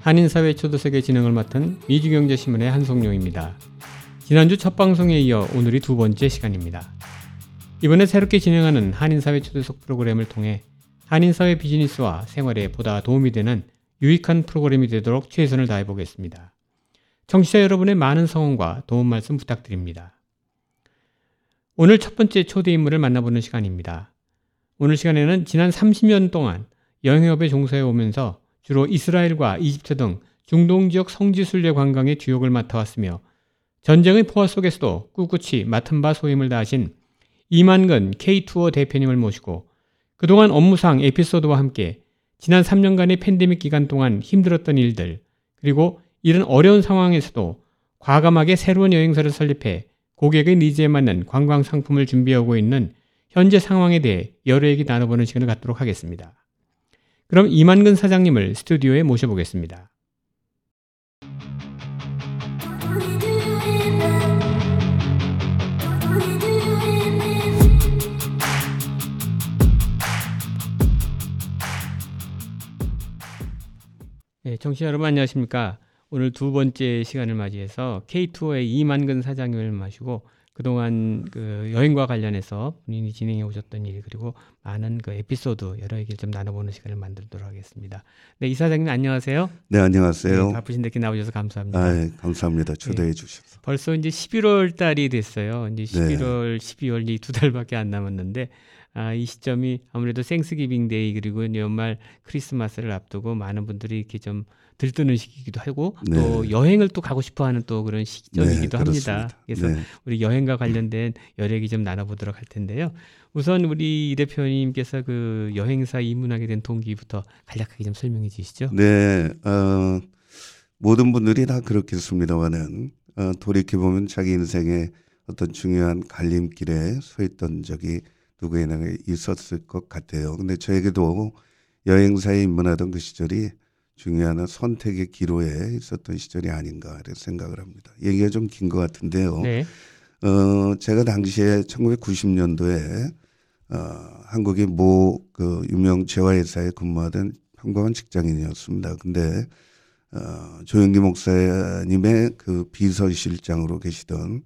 한인사회 초도석의 진행을 맡은 미주경제신문의 한송용입니다. 지난주 첫 방송에 이어 오늘이 두 번째 시간입니다. 이번에 새롭게 진행하는 한인사회 초도석 프로그램을 통해 한인사회 비즈니스와 생활에 보다 도움이 되는 유익한 프로그램이 되도록 최선을 다해 보겠습니다. 청취자 여러분의 많은 성원과 도움 말씀 부탁드립니다. 오늘 첫 번째 초대 인물을 만나보는 시간입니다. 오늘 시간에는 지난 30년 동안 여행업에 종사해 오면서 주로 이스라엘과 이집트 등 중동 지역 성지 순례 관광의 주역을 맡아왔으며 전쟁의 포화 속에서도 꿋꿋이 맡은 바 소임을 다하신 이만근 K 투어 대표님을 모시고 그동안 업무상 에피소드와 함께 지난 3년간의 팬데믹 기간 동안 힘들었던 일들 그리고 이런 어려운 상황에서도 과감하게 새로운 여행사를 설립해 고객의 니즈에 맞는 관광 상품을 준비하고 있는 현재 상황에 대해 여러 얘기 나눠보는 시간을 갖도록 하겠습니다. 그럼 이만근 사장님을 스튜디오에 모셔보겠습니다. 네, 청취자 여러분 안녕하십니까? 오늘 두 번째 시간을 맞이해서 K2의 이만근 사장님을 모시고 그동안 그 여행과 관련해서 본인이 진행해 오셨던 일 그리고 많은 그 에피소드 여러 얘기를 좀 나눠보는 시간을 만들도록 하겠습니다. 네, 이사장님 안녕하세요. 네, 안녕하세요. 네, 바쁘신데 이렇게 나오셔서 감사합니다. 아, 네, 감사합니다. 초대해 네, 주셔서. 벌써 이제 11월 달이 됐어요. 이제 11월, 네. 12월 이 두 달밖에 안 남았는데 아, 이 시점이 아무래도 Thanksgiving Day 그리고 연말 크리스마스를 앞두고 많은 분들이 이렇게 좀 들뜨는 시기이기도 하고 네. 또 여행을 또 가고 싶어하는 또 그런 시점이기도 네, 합니다. 그래서 네. 우리 여행과 관련된 얘기 좀 나눠보도록 할 텐데요. 우선 우리 이 대표님께서 그 여행사 입문하게 된 동기부터 간략하게 좀 설명해 주시죠. 네, 어, 모든 분들이 다 그렇겠습니다만은 어, 돌이켜 보면 자기 인생의 어떤 중요한 갈림길에 서 있던 적이 누구에나 있었을 것 같아요. 근데 저에게도 여행사에 입문하던 그 시절이 중요한 선택의 기로에 있었던 시절이 아닌가 이렇게 생각을 합니다. 얘기가 좀 긴 것 같은데요. 네. 어, 제가 당시에 1990년도에 어, 한국의 모 그 유명 재화회사에 근무하던 평범한 직장인이었습니다. 근데 어, 조영기 목사님의 그 비서실장으로 계시던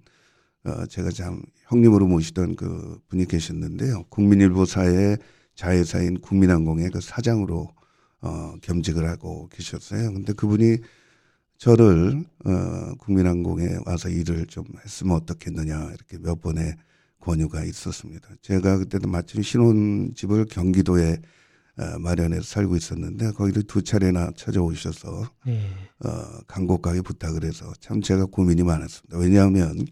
어, 제가 참 형님으로 모시던 그 분이 계셨는데요. 국민일보사의 자회사인 국민항공의 그 사장으로 어, 겸직을 하고 계셨어요. 근데 그분이 저를 어, 국민항공에 와서 일을 좀 했으면 어떻겠느냐 이렇게 몇 번의 권유가 있었습니다. 제가 그때도 마침 신혼집을 경기도에 어, 마련해서 살고 있었는데 거기를 두 차례나 찾아오셔서 네. 어, 간곡하게 부탁을 해서 참 제가 고민이 많았습니다. 왜냐하면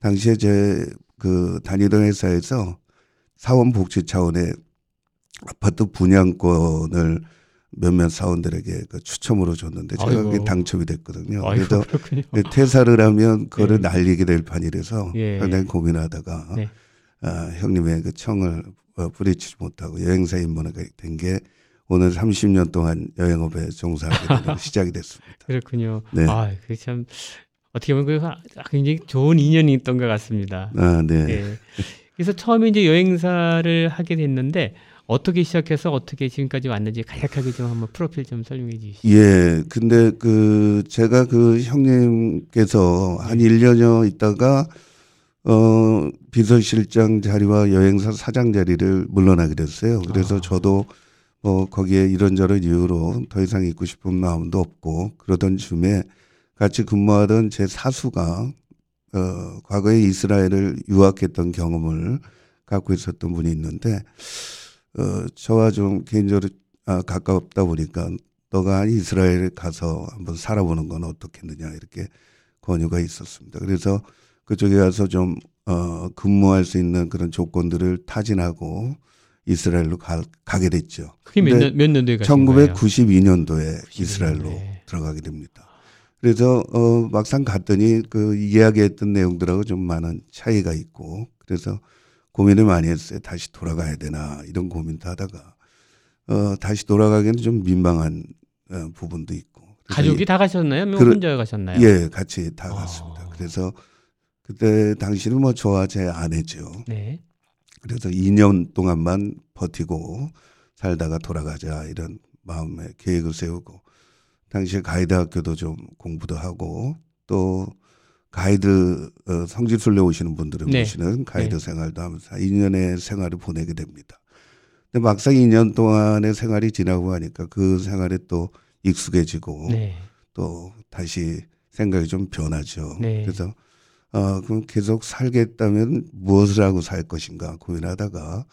당시에 제 그 다니던 회사에서 사원복지 차원의 아파트 분양권을 몇몇 사원들에게 그 추첨으로 줬는데 제가. 그게 당첨이 됐거든요. 아이고, 그래서 그렇군요. 퇴사를 하면 그거를 네. 날리게 될 판이라서 예. 상당히 고민하다가 네. 아, 형님의 그 청을 어, 뿌리치지 못하고 여행사 입문하게 된게 오늘 30년 동안 여행업에 종사하게 되는 시작이 됐습니다. 그렇군요. 네. 아, 그참 어떻게 보면 그 굉장히 좋은 인연이 있던 것 같습니다. 아, 네. 네. 그래서 처음에 이제 여행사를 하게 됐는데 어떻게 시작해서 어떻게 지금까지 왔는지 간략하게 좀 한번 프로필 좀 설명해 주시죠. 예. 근데 그 제가 그 형님께서 한 1년여 있다가 어 비서실장 자리와 여행사 사장 자리를 물러나게 됐어요. 그래서 아. 저도 뭐 거기에 이런저런 이유로 더 이상 있고 싶은 마음도 없고 그러던 즈음에 같이 근무하던 제 사수가 어 과거에 이스라엘을 유학했던 경험을 갖고 있었던 분이 있는데 어, 저와 좀 개인적으로 아, 가깝다 보니까 너가 이스라엘에 가서 한번 살아보는 건 어떻겠느냐 이렇게 권유가 있었습니다. 그래서 그쪽에 가서 좀 어, 근무할 수 있는 그런 조건들을 타진하고 이스라엘로 가, 가게 됐죠. 그게 몇, 년, 몇 년도에 가신 1992년도에 거예요? 이스라엘로 네. 들어가게 됩니다. 그래서 어 막상 갔더니 그 이야기했던 내용들하고 좀 많은 차이가 있고 그래서 고민을 많이 했어요. 다시 돌아가야 되나 이런 고민도 하다가 어 다시 돌아가기는 좀 민망한 어, 부분도 있고 가족이 다 가셨나요? 뭐 그러- 혼자 가셨나요? 예, 같이 다 갔습니다. 어. 그래서 그때 당시는 뭐 저와 제 아내죠. 네. 그래서 2년 동안만 버티고 살다가 돌아가자 이런 마음에 계획을 세우고 당시에 가이드 학교도 좀 공부도 하고 또 가이드 어, 성지순례 오시는 분들을 네. 모시는 가이드 네. 생활도 하면서 2년의 생활을 보내게 됩니다. 근데 막상 2년 동안의 생활이 지나고 하니까 그 생활에 또 익숙해지고 네. 또 다시 생각이 좀 변하죠. 네. 그래서 어 그럼 계속 살겠다면 무엇을 하고 살 것인가 고민하다가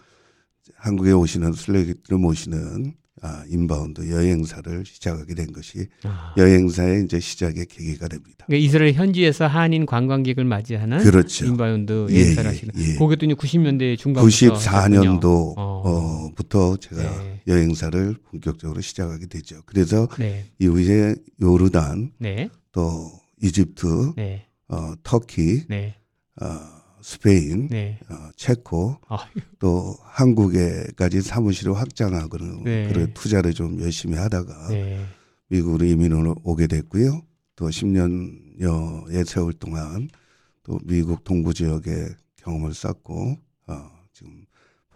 한국에 오시는 순례객들을 모시는 아 inbound 여행사를 시작하게 된 것이 아. 여행사의 이제 시작의 계기가 됩니다. 그러니까 이스라엘 현지에서 한인 관광객을 맞이하는 그렇죠. inbound 예, 여행사를 예, 하시는. 예. 그게 또 이제 90년대 중반부터 94년도 어. 어. 부터 제가 네. 여행사를 본격적으로 시작하게 되죠. 그래서 네. 이후에 요르단 네. 또 이집트 네. 어, 터키 네. 어, 스페인 네. 어, 체코 아, 또 한국에까지 사무실을 확장하고는 네. 그런 투자를 좀 열심히 하다가 네. 미국으로 이민을 오게 됐고요. 또 10년여의 세월 동안 또 미국 동부 지역에 경험을 쌓고 어, 지금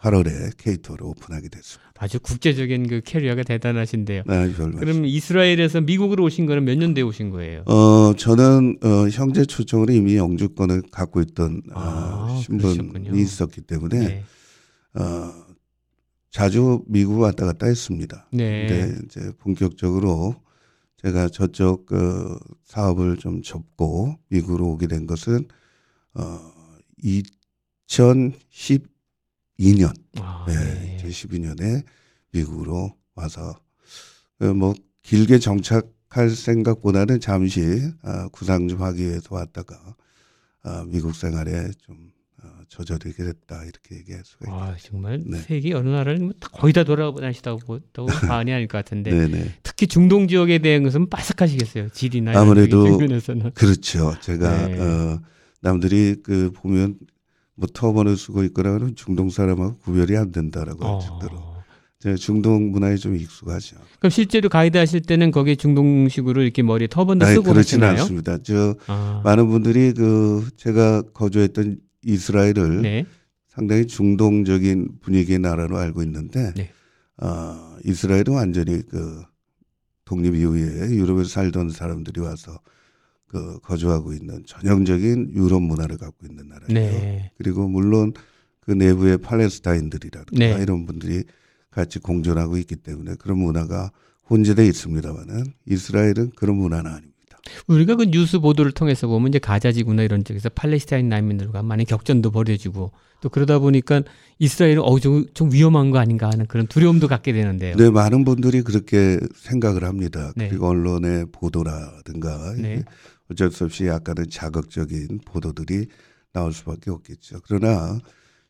8월에 케이토를 오픈하게 됐습니다. 아주 국제적인 그 캐리어가 대단하신데요. 네. 그럼 이스라엘에서 미국으로 오신 거는 몇 년대에 오신 거예요? 어, 저는 어, 형제 초청으로 이미 영주권을 갖고 있던 어, 아, 신분이 그러셨군요. 있었기 때문에 네. 어, 자주 미국 왔다 갔다 했습니다. 네. 근데 이제 본격적으로 제가 저쪽 그 사업을 좀 접고 미국으로 오게 된 것은 어 2012년, 아, 네, 네. 2012년에 미국으로 와서 그뭐 길게 정착할 생각보다는 잠시 아, 구상 좀 하기 위해서 왔다가 아, 미국 생활에 좀 어, 젖어들게 됐다 이렇게 얘기할 수가 있죠. 아, 정말 네. 세계 어느 나라를 뭐다 거의 다 돌아다니시다고 과언이 아닐 것 같은데. 특히 중동 지역에 대한 것은 빠삭하시겠어요. 질이나 아무래도. 그렇죠. 제가 네. 어, 남들이 그 보면 뭐 터번을 쓰고 있거나 하면 중동 사람하고 구별이 안 된다라고 할 정도로 어. 제가 중동 문화에 좀 익숙하죠. 그럼 실제로 가이드 하실 때는 거기 중동식으로 이렇게 머리에 터번도 아니, 쓰고 그렇지는 하시나요? 않습니다. 저 아, 많은 분들이 그 제가 거주했던 이스라엘을 네. 상당히 중동적인 분위기의 나라로 알고 있는데 네. 어, 이스라엘은 완전히 그 독립 이후에 유럽에서 살던 사람들이 와서 그 거주하고 있는 전형적인 유럽 문화를 갖고 있는 나라예요. 네. 그리고 물론 그 내부에 팔레스타인들이라든가 네. 이런 분들이 같이 공존하고 있기 때문에 그런 문화가 혼재돼 있습니다만은 이스라엘은 그런 문화는 아닙니다. 우리가 그 뉴스 보도를 통해서 보면 이제 가자지구나 이런 쪽에서 팔레스타인 난민들과 많이 격전도 벌여지고 또 그러다 보니까 이스라엘은 어좀 좀 위험한 거 아닌가 하는 그런 두려움도 갖게 되는데요. 네, 많은 분들이 그렇게 생각을 합니다. 네. 그리고 언론의 보도라든가 네. 어쩔 수 없이 약간은 자극적인 보도들이 나올 수밖에 없겠죠. 그러나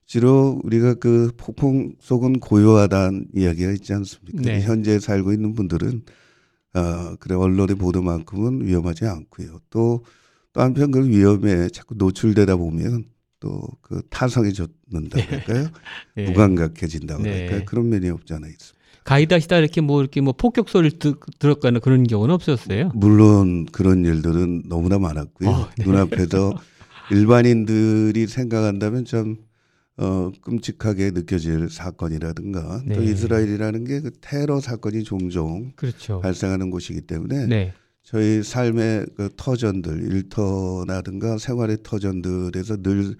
주로 우리가 그 폭풍 속은 고요하다는 이야기가 있지 않습니까? 네. 현재 살고 있는 분들은 어, 그래 언론의 보도만큼은 위험하지 않고요. 또, 또 한편 그 위험에 자꾸 노출되다 보면 또 그 타성이 젖는다고 할까요? 네. 무감각해진다고 네. 할까요? 그런 면이 없지 않아 있습니다. 가이드 하시다 이렇게 뭐 이렇게 뭐 폭격 소리를 듣, 들었거나 그런 경우는 없었어요. 물론 그런 일들은 너무나 많았고요. 어, 네. 눈앞에서 일반인들이 생각한다면 참 어, 끔찍하게 느껴질 사건이라든가 또 네. 이스라엘이라는 게 그 테러 사건이 종종 그렇죠. 발생하는 곳이기 때문에 네. 저희 삶의 그 터전들, 일터라든가 생활의 터전들에서 늘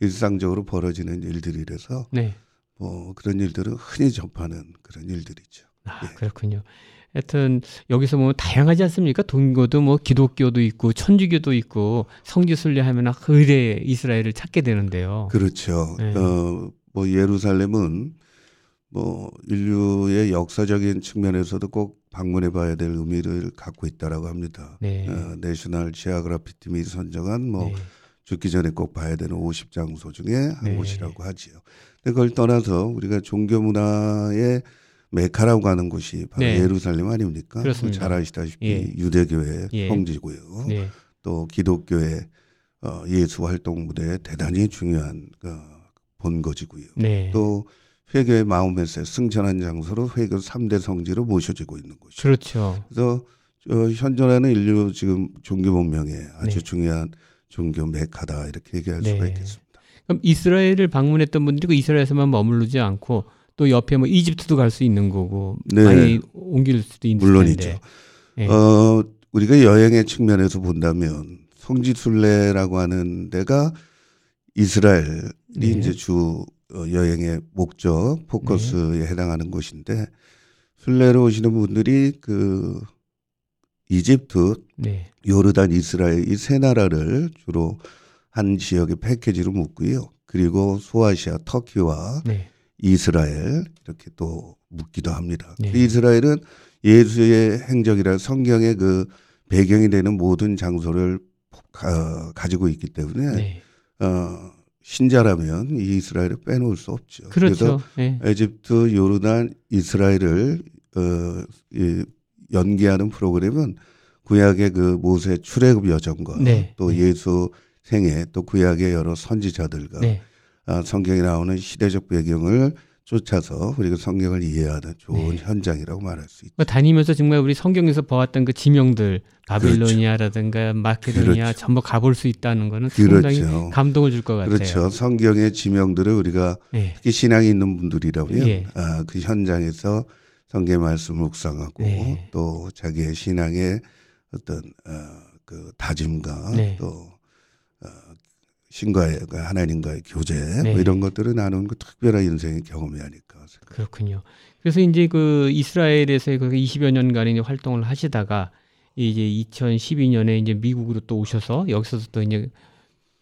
일상적으로 벌어지는 일들이라서 네. 뭐 그런 일들은 흔히 접하는 그런 일들이죠. 아, 예. 그렇군요. 하여튼 여기서 보면 다양하지 않습니까? 동교도 뭐 기독교도 있고 천주교도 있고 성지순례 하면 의뢰 이스라엘을 찾게 되는데요. 그렇죠. 네. 어, 뭐 예루살렘은 뭐 인류의 역사적인 측면에서도 꼭 방문해 봐야 될 의미를 갖고 있다라고 합니다. 네. 어, 내셔널 지아그라피 팀이 선정한 뭐 네. 죽기 전에 꼭 봐야 되는 50장소 중에 한 네. 곳이라고 하지요. 근데 그걸 떠나서 우리가 종교 문화의 메카라고 하는 곳이 바로 네. 예루살렘 아닙니까? 그렇습니다. 잘 아시다시피 예. 유대교의 예. 성지고요. 네. 또 기독교의 어, 예수 활동 무대에 대단히 중요한 어, 본거지고요. 네. 또 회교의 마음에서 승천한 장소로 회교 3대 성지로 모셔지고 있는 곳이죠. 그렇죠. 그래서 어, 현존하는 인류 지금 종교 문명에 아주 네. 중요한 종교 메카다 이렇게 얘기할 수가 네. 있겠습니다. 그럼 이스라엘을 방문했던 분들이 그 이스라엘에서만 머무르지 않고 또 옆에 뭐 이집트도 갈 수 있는 거고 네. 많이 옮길 수도 있는 물론이죠. 텐데. 네. 어, 우리가 여행의 측면에서 본다면 성지순례라고 하는 데가 이스라엘이 네. 이제 주 어, 여행의 목적 포커스에 해당하는 곳인데 순례로 오시는 분들이 그 이집트, 네. 요르단, 이스라엘 이 세 나라를 주로 한 지역의 패키지로 묶고요. 그리고 소아시아, 터키와 네. 이스라엘 이렇게 또 묻기도 합니다. 네. 그 이스라엘은 예수의 행적이라 성경의 그 배경이 되는 모든 장소를 가, 가지고 있기 때문에 네. 어, 신자라면 이 이스라엘을 빼놓을 수 없죠. 그렇죠. 네. 그래서 에집트, 요르단, 이스라엘을 어, 이, 연계하는 프로그램은 구약의 그 모세 출애굽 여정과 네. 또 네. 예수 생애 또 구약의 여러 선지자들과 네. 아, 성경에 나오는 시대적 배경을 쫓아서 우리가 성경을 이해하는 좋은 네. 현장이라고 말할 수 있죠. 뭐 다니면서 정말 우리 성경에서 보았던 그 지명들 바빌로니아라든가 마케도니아 그렇죠. 전부 가볼 수 있다는 거는 상당히 그렇죠. 감동을 줄 것 같아요. 그렇죠. 성경의 지명들을 우리가 네. 특히 신앙이 있는 분들이라면 예. 아, 그 현장에서 성경 말씀을 묵상하고 네. 또 자기의 신앙의 어떤 어, 그 다짐과 네. 또 어, 신과의 그 하나님과의 교제 네. 뭐 이런 것들을 나누는 그 특별한 인생의 경험이 아닐까 생각합니다. 그렇군요. 그래서 이제 그 이스라엘에서 그 20여 년간 이제 활동을 하시다가 이제 2012년에 이제 미국으로 또 오셔서 여기서도 또 이제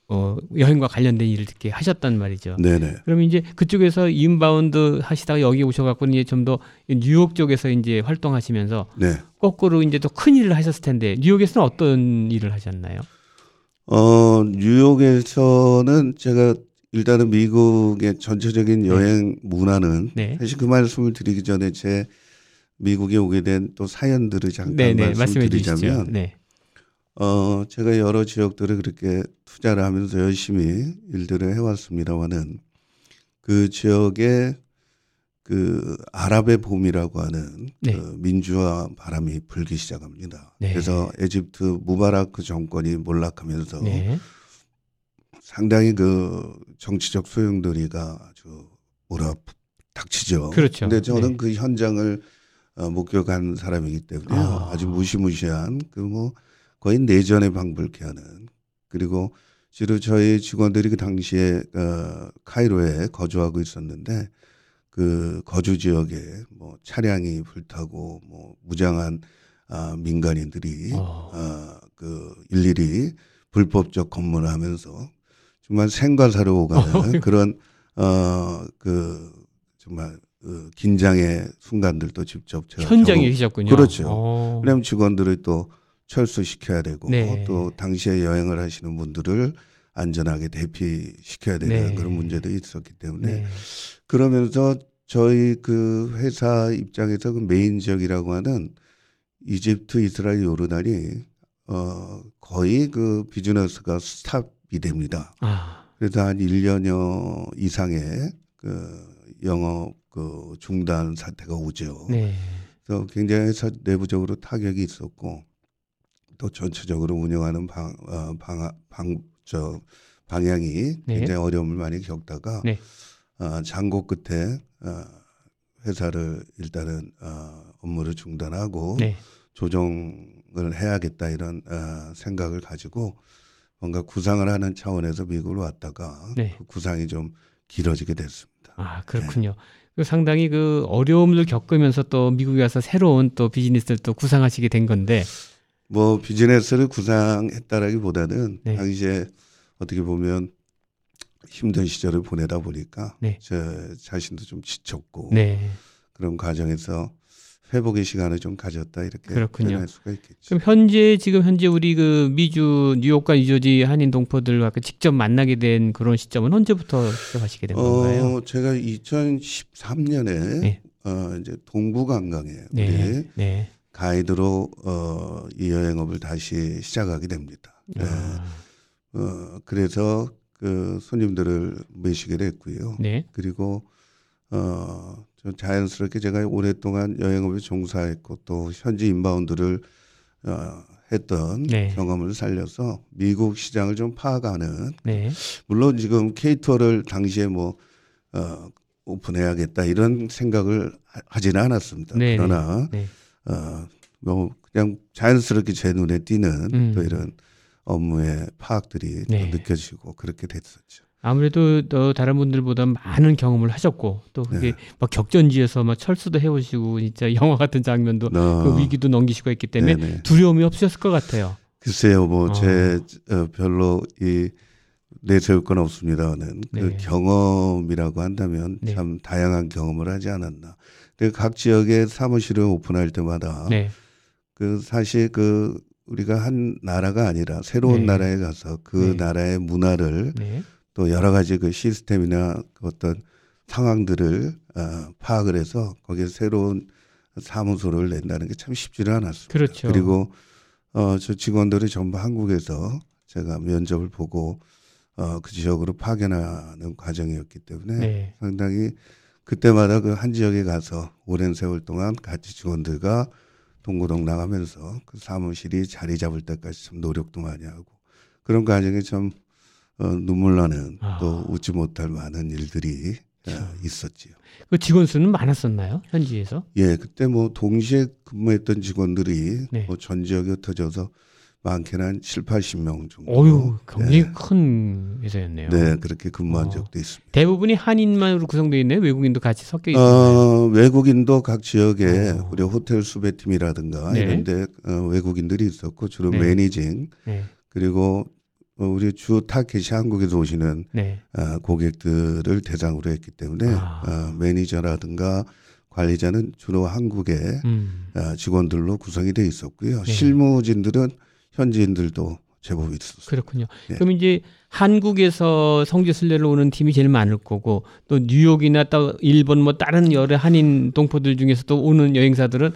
어 여행과 관련된 일을 이렇게 하셨단 말이죠. 네네. 그럼 이제 그쪽에서 inbound 하시다가 여기 오셔갖고 이제 좀 더 뉴욕 쪽에서 이제 활동하시면서 네. 거꾸로 이제 또 큰 일을 하셨을 텐데 뉴욕에서는 어떤 일을 하셨나요? 어, 뉴욕에서는 제가 일단은 미국의 전체적인 여행 문화는 네. 사실 그 말씀을 드리기 전에 제 미국에 오게 된 또 사연들을 잠깐 네 네 말씀해 주시죠. 말씀드리자면 네. 어, 제가 여러 지역들을 그렇게 투자를 하면서 열심히 일들을 해왔습니다만은 그 지역에 그 아랍의 봄이라고 하는 네. 그 민주화 바람이 불기 시작합니다. 네. 그래서 에집트 무바라크 정권이 몰락하면서 네. 상당히 그 정치적 소용돌이가 아주 몰아 닥치죠. 그렇죠. 근데 저는 네. 그 현장을 어, 목격한 사람이기 때문에 아. 아. 주 무시무시한 그 뭐 거의 내전에 방불케 하는 그리고 주로 저희 직원들이 그 당시에 어, 카이로에 거주하고 있었는데 그 거주 지역에 뭐 차량이 불타고 뭐 무장한 아, 민간인들이 어. 어, 그 일일이 불법적 검문을 하면서 정말 생과사로 오가는 그런 어 그 정말 그 긴장의 순간들도 직접 제가 현장에 경험- 계셨군요. 그렇죠. 어. 왜냐하면 직원들을 또 철수시켜야 되고 네. 또 당시에 여행을 하시는 분들을 안전하게 대피시켜야 되는 네. 그런 문제도 있었기 때문에 네. 그러면서 저희 그 회사 입장에서 그 메인 지역이라고 하는 이집트, 이스라엘, 요르단이 어 거의 그 비즈니스가 stop이 됩니다. 아. 그래서 한 1년여 이상의 그 영업 그 중단 사태가 오죠. 네. 그래서 굉장히 회사 내부적으로 타격이 있었고 또 전체적으로 운영하는 방, 어, 방, 방, 저, 방향이 네. 굉장히 어려움을 많이 겪다가 네. 어, 장고 끝에 어, 회사를 일단은 어, 업무를 중단하고 네. 조정을 해야겠다 이런 어, 생각을 가지고 뭔가 구상을 하는 차원에서 미국을 왔다가 네. 그 구상이 좀 길어지게 됐습니다. 아, 그렇군요. 그 상당히 그 어려움을 겪으면서 또 미국에 와서 새로운 또 비즈니스를 또 구상하시게 된 건데, 뭐 비즈니스를 구상했다라기보다는 네. 당시에 어떻게 보면 힘든 시절을 보내다 보니까 네. 제 자신도 좀 지쳤고 네. 그런 과정에서 회복의 시간을 좀 가졌다 이렇게 그렇군요. 표현할 수가 있겠죠. 그럼 현재 지금 현재 우리 그 미주 뉴욕과 뉴저지 한인 동포들과 그 직접 만나게 된 그런 시점은 언제부터 시작하시게 된 건가요? 어, 제가 2013년에 네. 어 이제 동부 관광에 우리 네. 네. 가이드로 어, 이 여행업을 다시 시작하게 됩니다. 네. 아, 어, 그래서 그 손님들을 모시게 됐고요. 네. 그리고 어, 좀 자연스럽게 제가 오랫동안 여행업에 종사했고 또 현지 인바운드를 어, 했던 네. 경험을 살려서 미국 시장을 좀 파악하는 네. 물론 지금 K2를 당시에 뭐 어, 오픈해야겠다 이런 생각을 하- 하지는 않았습니다. 네, 그러나 네. 어, 뭐 그냥 자연스럽게 제 눈에 띄는 음. 또 이런 업무의 파악들이 네. 또 느껴지고 그렇게 됐었죠. 아무래도 또 다른 분들보다 많은 경험을 하셨고 또 그게 네. 막 격전지에서 막 철수도 해오시고 진짜 영화 같은 장면도 어, 그 위기도 넘기시고 했기 때문에 네네. 두려움이 없으셨을 것 같아요. 글쎄요, 뭐 어. 제 어, 별로 이 내세울 건 없습니다는 그 네. 경험이라고 한다면 네. 참 다양한 경험을 하지 않았나. 근데 각 지역에 사무실을 오픈할 때마다 네. 그 사실 그 우리가 한 나라가 아니라 새로운 네. 나라에 가서 그 네. 나라의 문화를 네. 또 여러 가지 그 시스템이나 그 어떤 상황들을 어, 파악을 해서 거기에 새로운 사무소를 낸다는 게 참 쉽지는 않았습니다. 그렇죠. 그리고 어, 저 직원들이 전부 한국에서 제가 면접을 보고 어, 그 지역으로 파견하는 과정이었기 때문에 네. 상당히 그때마다 그 한 지역에 가서 오랜 세월 동안 같이 직원들과 동고동 나가면서 그 사무실이 자리 잡을 때까지 참 노력도 많이 하고 그런 과정에 참 어, 눈물 나는 아. 또 웃지 못할 많은 일들이 어, 있었지요. 그 직원 수는 많았었나요? 현지에서? 예, 그때 뭐 동시에 근무했던 직원들이 네. 뭐전 지역에 흩어져서 많게는 한 7, 80명 정도. 어유 굉장히 네. 큰 회사였네요. 네, 그렇게 근무한 어. 적도 있습니다. 대부분이 한인만으로 구성되어 있네요. 외국인도 같이 섞여 있나요? 어, 외국인도 각 지역에 어. 우리 호텔 수배팀이라든가 네. 이런 데 어, 외국인들이 있었고 주로 네. 매니징 네. 그리고 어, 우리 주 타켓이 한국에서 오시는 네. 어, 고객들을 대상으로 했기 때문에 아. 어, 매니저라든가 관리자는 주로 한국의 음. 어, 직원들로 구성이 돼 있었고요. 네. 실무진들은 현지인들도 제법 있었어요. 그렇군요. 네. 그럼 이제 한국에서 성지 순례를 오는 팀이 제일 많을 거고 또 뉴욕이나 또 일본 뭐 다른 여러 한인 동포들 중에서 또 오는 여행사들은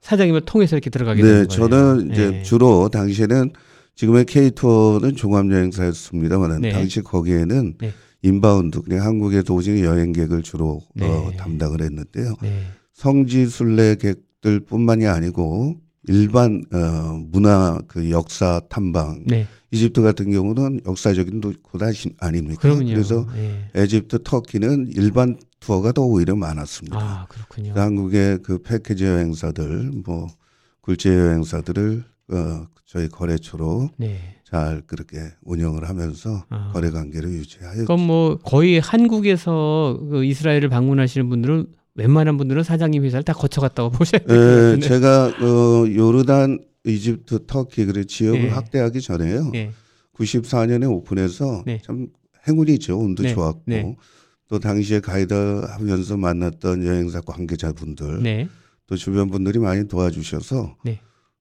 사장님을 통해서 이렇게 들어가게 되는 네, 거예요. 저는 이제 네. 주로 당시에는 지금의 K2는 종합여행사였습니다만 네. 당시 거기에는 네. inbound 그냥 한국에서 오시는 여행객을 주로 네. 어, 담당을 했는데요. 네. 성지 순례객들뿐만이 아니고 일반 어, 문화 그 역사 탐방 네. 이집트 같은 경우는 역사적인 곳 아시- 아닙니까? 그럼요. 그래서 네. 에집트, 터키는 일반 투어가 더 오히려 많았습니다. 아, 그렇군요. 한국의 그 패키지 여행사들, 뭐 굴제 여행사들을 어, 저희 거래처로 네. 잘 그렇게 운영을 하면서 아. 거래 관계를 유지하였죠. 그럼 뭐 거의 한국에서 그 이스라엘을 방문하시는 분들은 웬만한 분들은 사장님 회사를 다 거쳐갔다고 보셔야 될것 예, 같은데. 제가 어, 요르단, 이집트, 터키 그리고 지역을 네. 확대하기 전에요. 예. 94년에 오픈해서 네. 참 행운이죠. 운도 네. 좋았고 네. 또 당시에 가이드 하면서 만났던 여행사 관계자분들 네. 또 주변 분들이 많이 도와주셔서 네.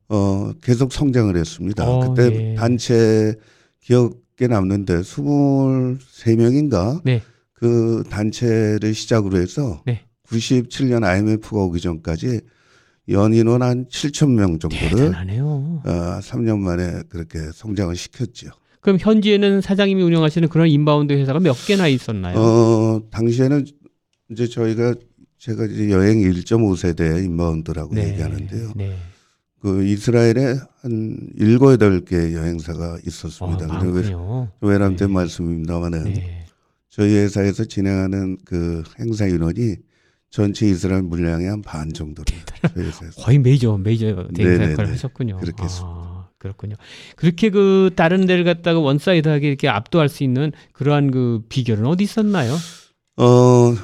어, 계속 성장을 했습니다. 어, 그때 예. 단체 기억에 남는데 23명인가 네. 그 단체를 시작으로 해서 네. 97년 IMF가 오기 전까지 연인원 한 7천 명 정도를 대단하네요. 어, 3년 만에 그렇게 성장을 시켰죠. 그럼 현지에는 사장님이 운영하시는 그런 inbound 회사가 몇 개나 있었나요? 어, 당시에는 이제 저희가 제가 이제 여행 1.5세대 inbound라고 얘기하는데요. 네. 그 이스라엘에 한 일곱 여덟 개 여행사가 있었습니다. 아, 많군요. 외람된 네. 말씀입니다만은 네. 저희 회사에서 진행하는 그 행사 인원이 전체 이스라엘 물량의 한 반 정도를 거의 메이저 메이저 대행사 네네네. 역할을 하셨군요. 그렇게 아, 그렇군요. 그렇게 그 다른 데를 갖다가 one-side하게 이렇게 압도할 수 있는 그러한 그 비결은 어디 있었나요? 어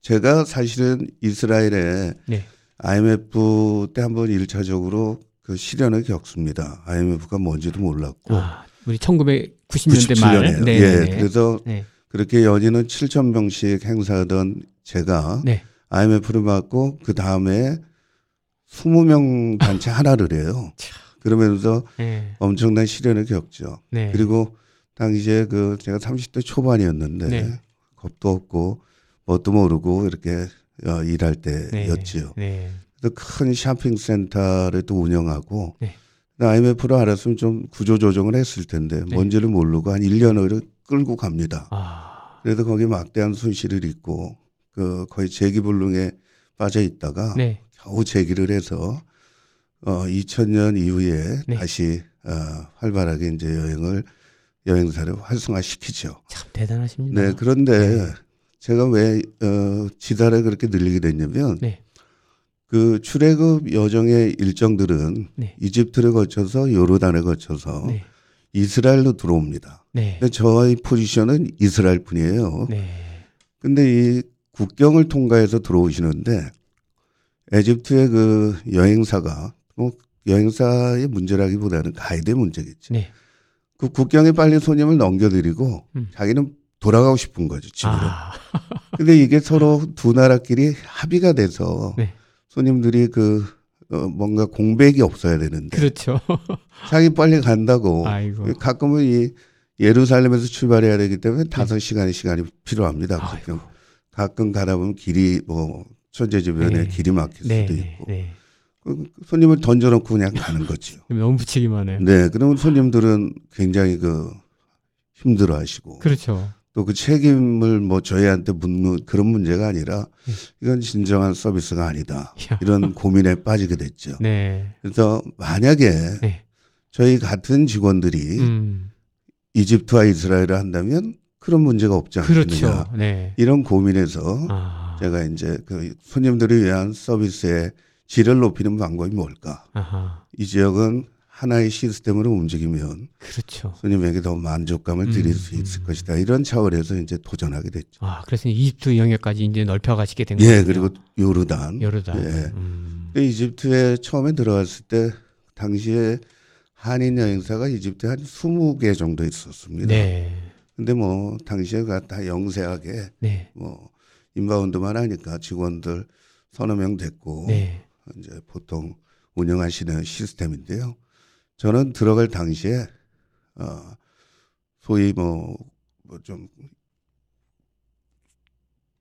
제가 사실은 이스라엘에 네. IMF 때 한번 일차적으로 그 시련을 겪습니다. IMF가 뭔지도 몰랐고 아, 우리 1990년대 말. 97년에 네, 예 네. 그래서 네. 그렇게 연인은 7천 명씩 행사하던 제가 네. IMF를 받고 그 다음에 20명 단체 하나를 해요. 그러면서 네. 엄청난 시련을 겪죠. 네. 그리고 당시에 그 제가 30대 초반이었는데 네. 겁도 없고 뭣도 모르고 이렇게 어, 일할 네. 때였지요. 네. 그래서 큰 쇼핑 센터를 또 운영하고 네. IMF로 알았으면 좀 구조 조정을 했을 텐데 네. 뭔지를 모르고 한 1년을 끌고 갑니다. 아. 그래서 거기 막대한 손실을 입고 그 거의 재기불능에 빠져 있다가 네. 겨우 재기를 해서 어 2000년 이후에 네. 다시 어 활발하게 이제 여행을 여행사를 활성화시키죠. 참 대단하십니다. 네, 그런데 제가 왜 어, 지사를 그렇게 늘리게 됐냐면 네. 그 출애굽 여정의 일정들은 네. 이집트를 거쳐서 요르단을 거쳐서 네. 이스라엘로 들어옵니다. 네. 근데 저의 포지션은 이스라엘 뿐이에요. 네. 근데 이 국경을 통과해서 들어오시는데 에집트의 그 여행사가 뭐 여행사의 문제라기보다는 가이드의 문제겠죠. 네. 그 국경에 빨리 손님을 넘겨드리고 음. 자기는 돌아가고 싶은 거죠 집으로. 아. 근데 이게 서로 두 나라끼리 합의가 돼서 네. 손님들이 그 어, 뭔가 공백이 없어야 되는데 그렇죠. 자기 빨리 간다고 아이고. 가끔은 이 예루살렘에서 출발해야 되기 때문에 다섯 시간의 시간이 필요합니다. 네. 국경. 가끔 가다 보면 길이 뭐 천재지변에 네. 길이 막힐 네. 수도 네. 있고 네. 그 손님을 던져놓고 그냥 가는 거죠. 너무 붙이기만 해요. 네, 그러면 손님들은 굉장히 그 힘들어하시고 그렇죠. 또 그 책임을 뭐 저희한테 묻는 그런 문제가 아니라 네. 이건 진정한 서비스가 아니다. 야. 이런 고민에 빠지게 됐죠. 네. 그래서 만약에 네. 저희 같은 직원들이 음. 이집트와 이스라엘을 한다면 그런 문제가 없지 않겠느냐. 그렇죠. 네. 이런 고민에서 아. 제가 이제 그 손님들을 위한 서비스의 질을 높이는 방법이 뭘까? 아하. 이 지역은 하나의 시스템으로 움직이면 그렇죠. 손님에게 더 만족감을 드릴 음, 수 있을 음. 것이다. 이런 차원에서 이제 도전하게 됐죠. 아, 그래서 이집트 영역까지 이제 넓혀 가시게 된 거예요. 예, 그리고 요르단. 요르단. 예. 음. 그 이집트에 처음에 들어갔을 때 당시에 한인 여행사가 이집트에 한 20개 정도 있었습니다. 네. 근데 뭐 당시에 그다 영세하게 네. 뭐 인바운드만 하니까 직원들 서너 명 됐고 네. 이제 보통 운영하시는 시스템인데요. 저는 들어갈 당시에 어 소위 뭐뭐좀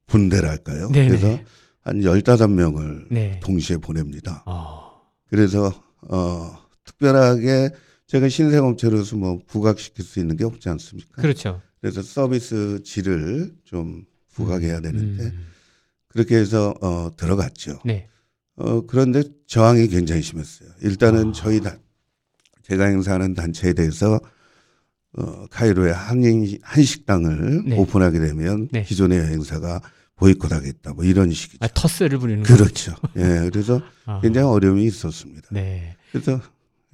분대랄까요? 네. 그래서 한 15명을 네. 동시에 보냅니다. 어. 그래서 어 특별하게 제가 신생업체로서 뭐 부각시킬 수 있는 게 없지 않습니까? 그렇죠. 그래서 서비스 질을 좀 부각해야 되는데 음. 그렇게 해서 어 들어갔죠. 네. 어 그런데 저항이 굉장히 심했어요. 일단은 아. 저희 단 제가 행사하는 단체에 대해서 어 카이로에 한인 한식당을 네. 오픈하게 되면 네. 기존의 여행사가 보이콧하겠다 뭐 이런 식이죠. 아, 터스를 부리는 거. 그렇죠. 예, 그래서 아. 굉장히 어려움이 있었습니다. 네. 그래서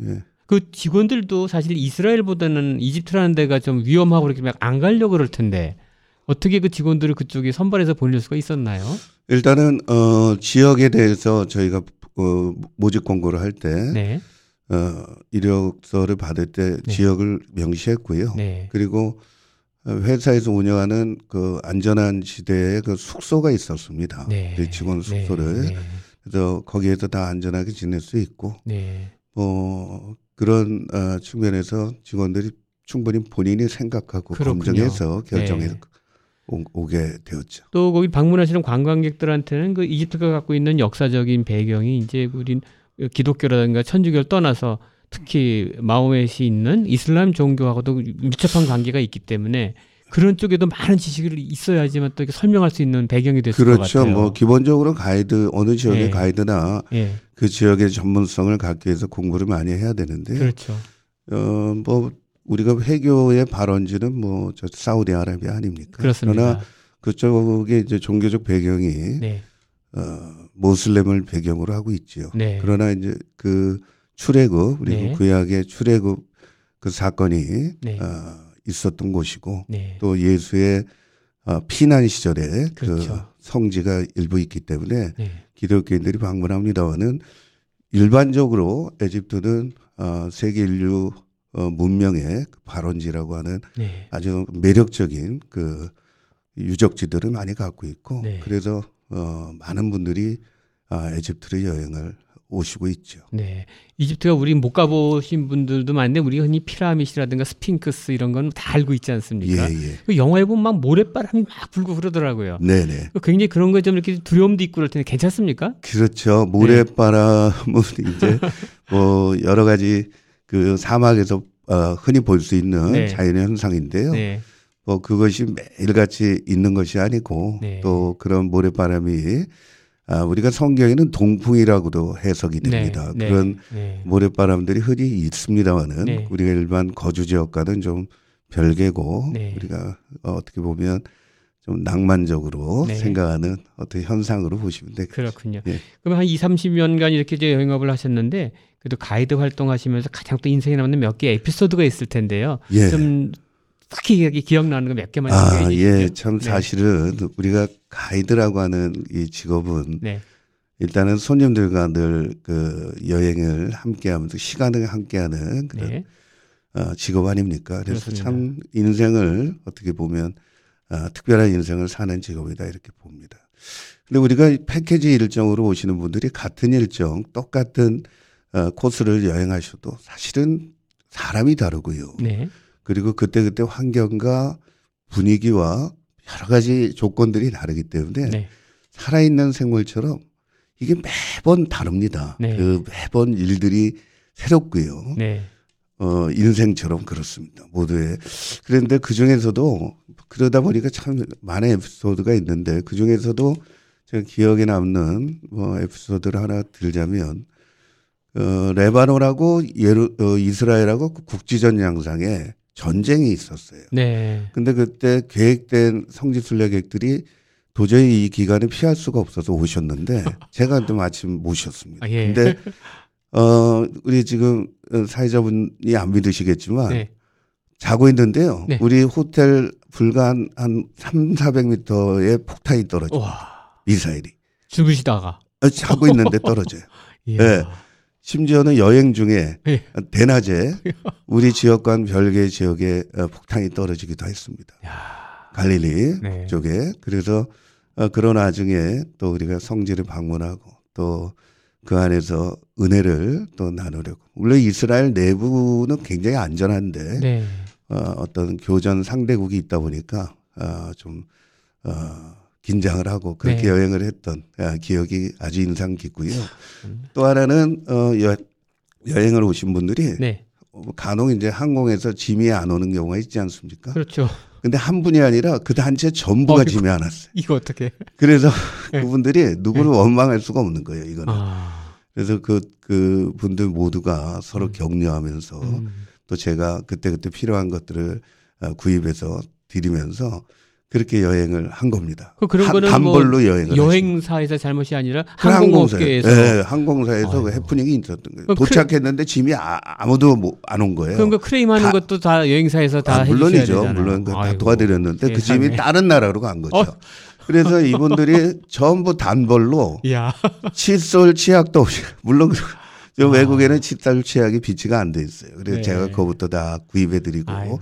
예. 그 직원들도 사실 이스라엘보다는 이집트라는 데가 좀 위험하고 그렇게 막 안 가려고 그럴 텐데 어떻게 그 직원들을 그쪽에 선발해서 보낼 수가 있었나요? 일단은 어 지역에 대해서 저희가 어 모집 공고를 할때 네. 어, 이력서를 받을 때 네. 지역을 명시했고요. 네. 그리고 어, 회사에서 운영하는 그 안전한 지대에 그 숙소가 있었습니다. 네. 그 직원 네. 숙소를 네. 그래서 거기에서 다 안전하게 지낼 수 있고 네. 뭐 그런 어, 측면에서 직원들이 충분히 본인이 생각하고 그렇군요. 검증해서 결정해 네. 오, 오게 되었죠. 또 거기 방문하시는 관광객들한테는 그 이집트가 갖고 있는 역사적인 배경이 이제 우린 기독교라든가 천주교를 떠나서 특히 마호멧이 있는 이슬람 종교하고도 밀접한 관계가 있기 때문에 그런 쪽에도 많은 지식이 있어야지만 또 설명할 수 있는 배경이 됐을 것 그렇죠. 같아요. 뭐 기본적으로 가이드 어느 지역의 네. 가이드나 예, 그 지역의 전문성을 갖기 위해서 공부를 많이 해야 되는데요. 그렇죠. 어, 뭐 우리가 회교의 발원지는 뭐 저 사우디아라비아 아닙니까? 그렇습니다. 그러나 그쪽에 이제 종교적 배경이 네, 어, 모슬렘을 배경으로 하고 있지요. 네, 그러나 이제 그 출애굽 그리고 네. 구약의 출애굽 그 사건이 네. 어, 있었던 곳이고 네, 또 예수의 어, 피난 시절에 그 그렇죠. 성지가 일부 있기 때문에 네, 기독교인들이 방문합니다만은 일반적으로 에집트는 어, 세계 인류 어, 문명의 그 발원지라고 하는 네, 아주 매력적인 그 유적지들을 많이 갖고 있고 네. 그래서 어, 많은 분들이 아, 에집트를 여행을 오시고 있죠. 네. 이집트가 우리 못 가보신 분들도 많은데 우리 흔히 피라미드라든가 스핑크스 이런 건 다 알고 있지 않습니까? 예, 예. 그 영화에 보면 막 모래바람이 막 불고 그러더라고요. 네네. 굉장히 그런 거에 좀 이렇게 두려움도 있고 그럴 텐데 괜찮습니까? 그렇죠. 모래바람은 이제 뭐 여러 가지 그 사막에서 어, 흔히 볼 수 있는 네. 자연의 현상인데요. 네. 뭐 그것이 매일같이 있는 것이 아니고 네. 또 그런 모래바람이 아, 우리가 성경에는 동풍이라고도 해석이 됩니다. 네. 그런 네. 모래바람들이 흔히 있습니다만은 네. 우리가 일반 거주 지역과는 좀 별개고 네. 우리가 어, 어떻게 보면 좀 낭만적으로 네. 생각하는 어떤 현상으로 보시면 되겠죠. 그렇군요. 예. 그럼 한 2, 30년간 이렇게 이제 여행업을 하셨는데 그래도 가이드 활동하시면서 가장 또 인생에 남는 몇개 에피소드가 있을 텐데요. 예. 좀 특히 기억나는 거 몇 개만 아. 예. 참 네. 사실은 우리가 가이드라고 하는 이 직업은 네. 일단은 손님들과 늘 그 여행을 함께 하면서 시간을 함께 하는 그런 네. 어, 직업 아닙니까? 그래서 그렇습니다. 참 인생을 어떻게 보면 어, 특별한 인생을 사는 직업이다 이렇게 봅니다. 근데 우리가 이 패키지 일정으로 오시는 분들이 같은 일정, 똑같은 어, 코스를 여행하셔도 사실은 사람이 다르고요. 네. 그리고 그때그때 환경과 분위기와 여러 가지 조건들이 다르기 때문에 네. 살아있는 생물처럼 이게 매번 다릅니다. 네. 그 매번 일들이 새롭고요. 네. 어, 인생처럼 그렇습니다. 모두의. 그런데 그 중에서도 그러다 보니까 참 많은 에피소드가 있는데 그 중에서도 제가 기억에 남는 뭐 에피소드를 하나 들자면 어, 레바논하고 예루, 어, 이스라엘하고 국지전 양상에 전쟁이 있었어요. 네. 근데 그때 계획된 성지 순례 객들이 도저히 이 기간을 피할 수가 없어서 오셨는데 제가 또 마침 모셨습니다. 아, 예. 근데 어 우리 지금 어, 사회자분이 안 믿으시겠지만 네. 자고 있는데요. 네. 우리 호텔 불과 한, 한 3, 400m에 폭탄이 떨어져. 와. 미사일이. 주무시다가. 어, 자고 있는데 떨어져요. 이야. 네. 심지어는 여행 중에 예. 대낮에 우리 지역과는 별개의 지역에 어, 폭탄이 떨어지기도 했습니다. 야. 갈릴리 네. 쪽에. 그래서 어, 그런 와중에 또 우리가 성지를 방문하고 또 그 안에서 은혜를 또 나누려고. 물론 이스라엘 내부는 굉장히 안전한데 네. 어, 어떤 교전 상대국이 있다 보니까 어, 좀 어, 긴장을 하고 그렇게 네. 여행을 했던 아, 기억이 아주 인상 깊고요. 음. 또 하나는 어, 여, 여행을 오신 분들이 네. 어, 간혹 이제 항공에서 짐이 안 오는 경우가 있지 않습니까? 그렇죠. 근데 한 분이 아니라 그 단체 전부가 어이구. 짐이 안 왔어요. 이거 어떻게? 그래서 네. 그분들이 누구를 원망할 수가 없는 거예요, 이거는. 아. 그래서 그, 그 분들 모두가 서로 음. 격려하면서 음. 또 제가 그때그때 필요한 것들을 어, 구입해서 드리면서 그렇게 여행을 한 겁니다. 그 그런 한- 거는 단벌로 여행을 하신 여행사에서 잘못이 아니라 그 항공업계에서 예, 항공사에서 그. 해프닝이 있었던 거예요. 그 도착했는데 짐이 아, 무도 안온 거예요. 거 크레임하는 다- 것도 다 여행사에서 다 아, 물론이죠. 물론 아이고. 도와드렸는데 그. 짐이 다른 나라로 간 거죠. 어. 그래서 이분들이 전부 단벌로 야. 칫솔 치약도 없이 물론 아. 외국에는 칫솔 치약이 비치가 안 돼 있어요. 그래서 네. 제가 그거부터 다 구입해드리고 아이고.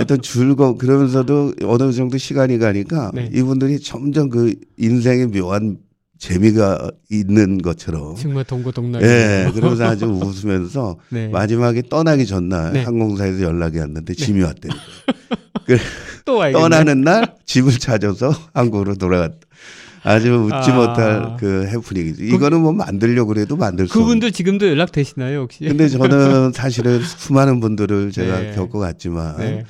하여튼 즐거 그러면서도 어느 정도 시간이 가니까 네. 이분들이 점점 그 인생의 묘한 재미가 있는 것처럼 정말 동고동락. 예 그러면서 아주 웃으면서 네. 마지막에 떠나기 전날 네. 항공사에서 연락이 왔는데 짐이 왔대요. 그또 와야겠네. 떠나는 날 집을 찾아서 한국으로 돌아갔다. 아주 웃지 아. 못할 그 해프닝이죠. 이거는 뭐 만들려고 그래도 만들 수 없는. 그분들 지금도 연락 되시나요 혹시? 근데 저는 사실은 수많은 분들을 제가 네. 겪어갔지만 네.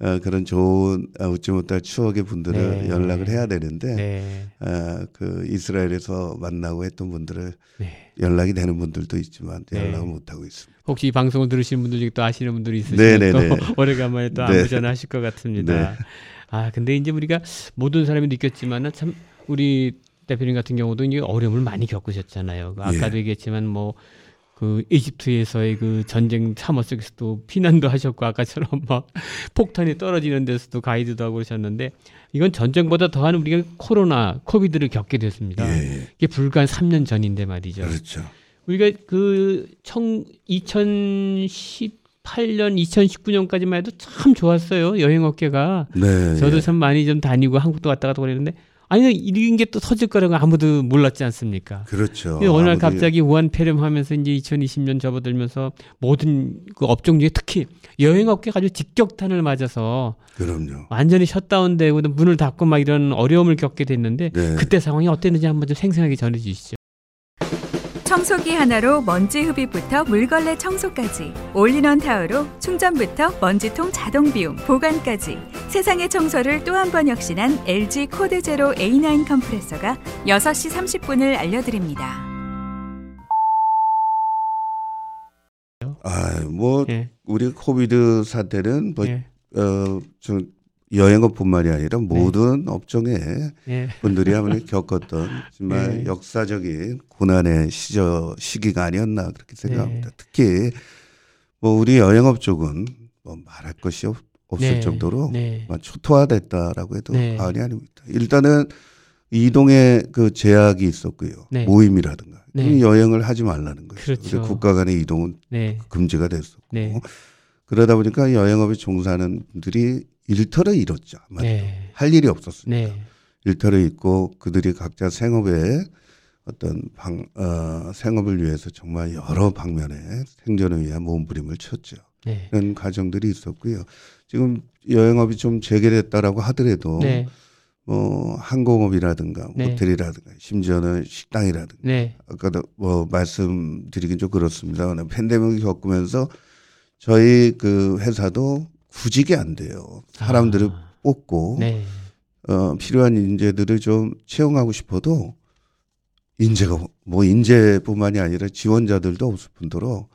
어, 그런 좋은 어, 웃지 못할 추억의 분들을 네. 연락을 해야 되는데 네. 어, 그 이스라엘에서 만나고 했던 분들을 네. 연락이 되는 분들도 있지만 네. 연락을 못 하고 있습니다. 혹시 이 방송을 들으시는 분들 중에 또 아시는 분들이 있으시면 네네네. 또 오래간만에 또 네. 안부 전 하실 것 같습니다. 네. 아 근데 이제 우리가 모든 사람이 느꼈지만은 참 우리 대표님 같은 경우도 이제 어려움을 많이 겪으셨잖아요. 그 아까도 예. 얘기했지만 뭐 그 이집트에서의 그 전쟁 참호 속에서도 피난도 하셨고 아까처럼 막 폭탄이 떨어지는 데서도 가이드도 하고 그러셨는데 이건 전쟁보다 더한 우리가 코로나 코비드를 겪게 됐습니다. 예, 이게 불과 한 3년 전인데 말이죠. 그렇죠. 우리가 그 청, 2018년, 2019년까지만 해도 참 좋았어요. 여행업계가. 네. 저도 예. 참 많이 좀 다니고 한국도 왔다 갔다 그랬는데 아니 이런 게 또 터질 거라고 아무도 몰랐지 않습니까? 그렇죠. 근데 어느 날 갑자기 우한 폐렴하면서 이제 2020년 접어들면서 모든 그 업종 중에 특히 여행업계가 아주 직격탄을 맞아서 그럼요. 완전히 셧다운되고 문을 닫고 막 이런 어려움을 겪게 됐는데 네. 그때 상황이 어땠는지 한번 좀 생생하게 전해 주시죠. 청소기 하나로 먼지 흡입부터 물걸레 청소까지 올인원 타워로 충전부터 먼지통 자동 비움 보관까지 세상의 청소를 또 한 번 혁신한 LG 코드 제로 A9 컴프레서가 6시 30분을 알려드립니다. 아, 뭐 예. 우리 COVID 사태는 뭐 예. 어, 좀 여행업뿐만이 아니라 네. 모든 업종의 예. 분들이 아무래도 겪었던 정말 네. 역사적인 고난의 시저 시기가 아니었나 그렇게 생각합니다. 네. 특히 뭐 우리 여행업 쪽은 뭐 말할 것이 없, 없을 네. 정도로 네. 막 초토화됐다라고 해도 네. 과언이 아닙니다. 일단은 이동에 그 제약이 있었고요. 네. 모임이라든가 네. 이 여행을 하지 말라는 거죠. 그렇죠. 국가 간의 이동은 네. 금지가 됐었고 네. 그러다 보니까 여행업에 종사하는 분들이 일터를 잃었죠. 아마 네. 할 일이. 네. 일터를 잃고 그들이 각자 생업에 어떤 방, 어, 생업을 위해서 정말 여러 방면에 생존을 위한 몸부림을 쳤죠. 네. 이런 과정들이 있었고요. 지금 여행업이 좀 재개됐다라고 하더라도 네. 뭐 항공업이라든가 네. 호텔이라든가 심지어는 식당이라든가 네. 아까도 뭐 말씀드리긴 좀 그렇습니다. 팬데믹을 겪으면서 저희 그 회사도 구직이 안 돼요. 사람들을 아. 뽑고 네. 어, 필요한 인재들을 좀 채용하고 싶어도 인재가 뭐 인재뿐만이 아니라 지원자들도 없을 뿐더러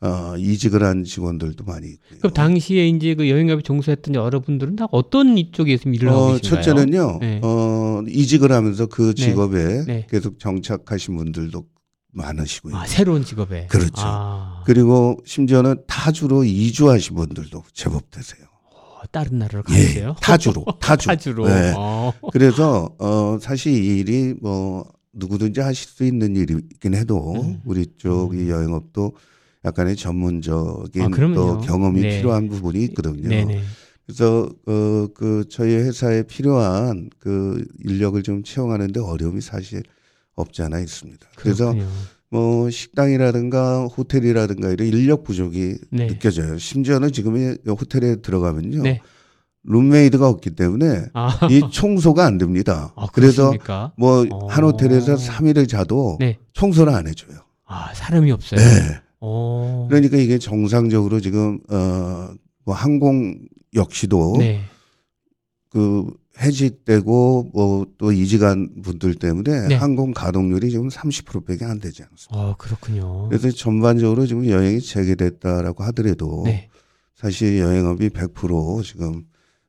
어, 이직을 한 직원들도 많이 있고요. 그럼 당시에 이제 그 여행업에 종사했던 여러분들은 다 어떤 이쪽에서 일을 하고 어, 계신가요? 첫째는요, 네. 어, 이직을 하면서 그 직업에 네. 계속 정착하신 분들도 많으시고요. 아, 새로운 직업에. 그렇죠. 아, 그리고 심지어는 타주로 이주하신 분들도 제법 되세요. 어, 다른 나라로 예, 가세요? 타주로, 타주. 타주로. 네. 어. 그래서 어 사실 이 일이 뭐 누구든지 하실 수 있는 일이긴 해도 음. 우리 쪽이 여행업도 약간의 전문적인 아. 또 경험이 네. 필요한 부분이 있거든요. 네네. 그래서 어 그 저희 회사에 필요한 그 인력을 좀 채용하는데 어려움이 사실 없지 않아 있습니다. 그래서 그렇군요. 뭐 식당이라든가 호텔이라든가 이런 인력 부족이 네. 느껴져요. 심지어는 지금 이 호텔에 들어가면요. 네. 룸메이드가 없기 때문에 아, 이 청소가 안 됩니다. 아 그래서 그렇습니까? 뭐 어. 한 호텔에서 3일을 자도 네. 청소를 안 해줘요. 아, 사람이 없어요. 네. 어. 그러니까 이게 정상적으로 지금 어 뭐 항공 역시도 네. 그 해직되고 뭐 또 이직한 분들 때문에 네. 항공 가동률이 지금 30%밖에 안 되지 않습니다. 어, 그렇군요. 그래서 전반적으로 지금 여행이 재개됐다라고 하더라도 네. 사실 여행업이 100% 지금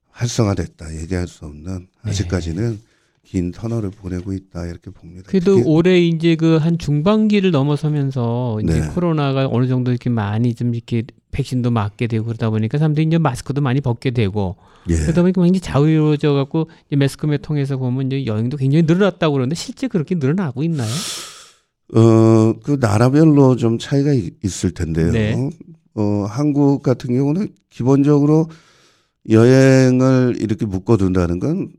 활성화됐다 얘기할 수 없는 네. 아직까지는 긴 터널을 보내고 있다 이렇게 봅니다. 그래도 특히 올해 이제 그 한 중반기를 넘어서면서 이제 네. 코로나가 어느 정도 이렇게 많이 좀 이렇게 백신도 맞게 되고 그러다 보니까 사람들이 이제 마스크도 많이 벗게 되고 예. 그러다 보니까 굉장히 자유로워져 갖고 이제 매스컴에 통해서 보면 이제 여행도 굉장히 늘어났다고 그러는데 실제 그렇게 늘어나고 있나요? 어, 그 나라별로 좀 차이가 이- 있을 텐데요. 네. 어, 한국 같은 경우는 기본적으로 여행을 이렇게 묶어둔다는 건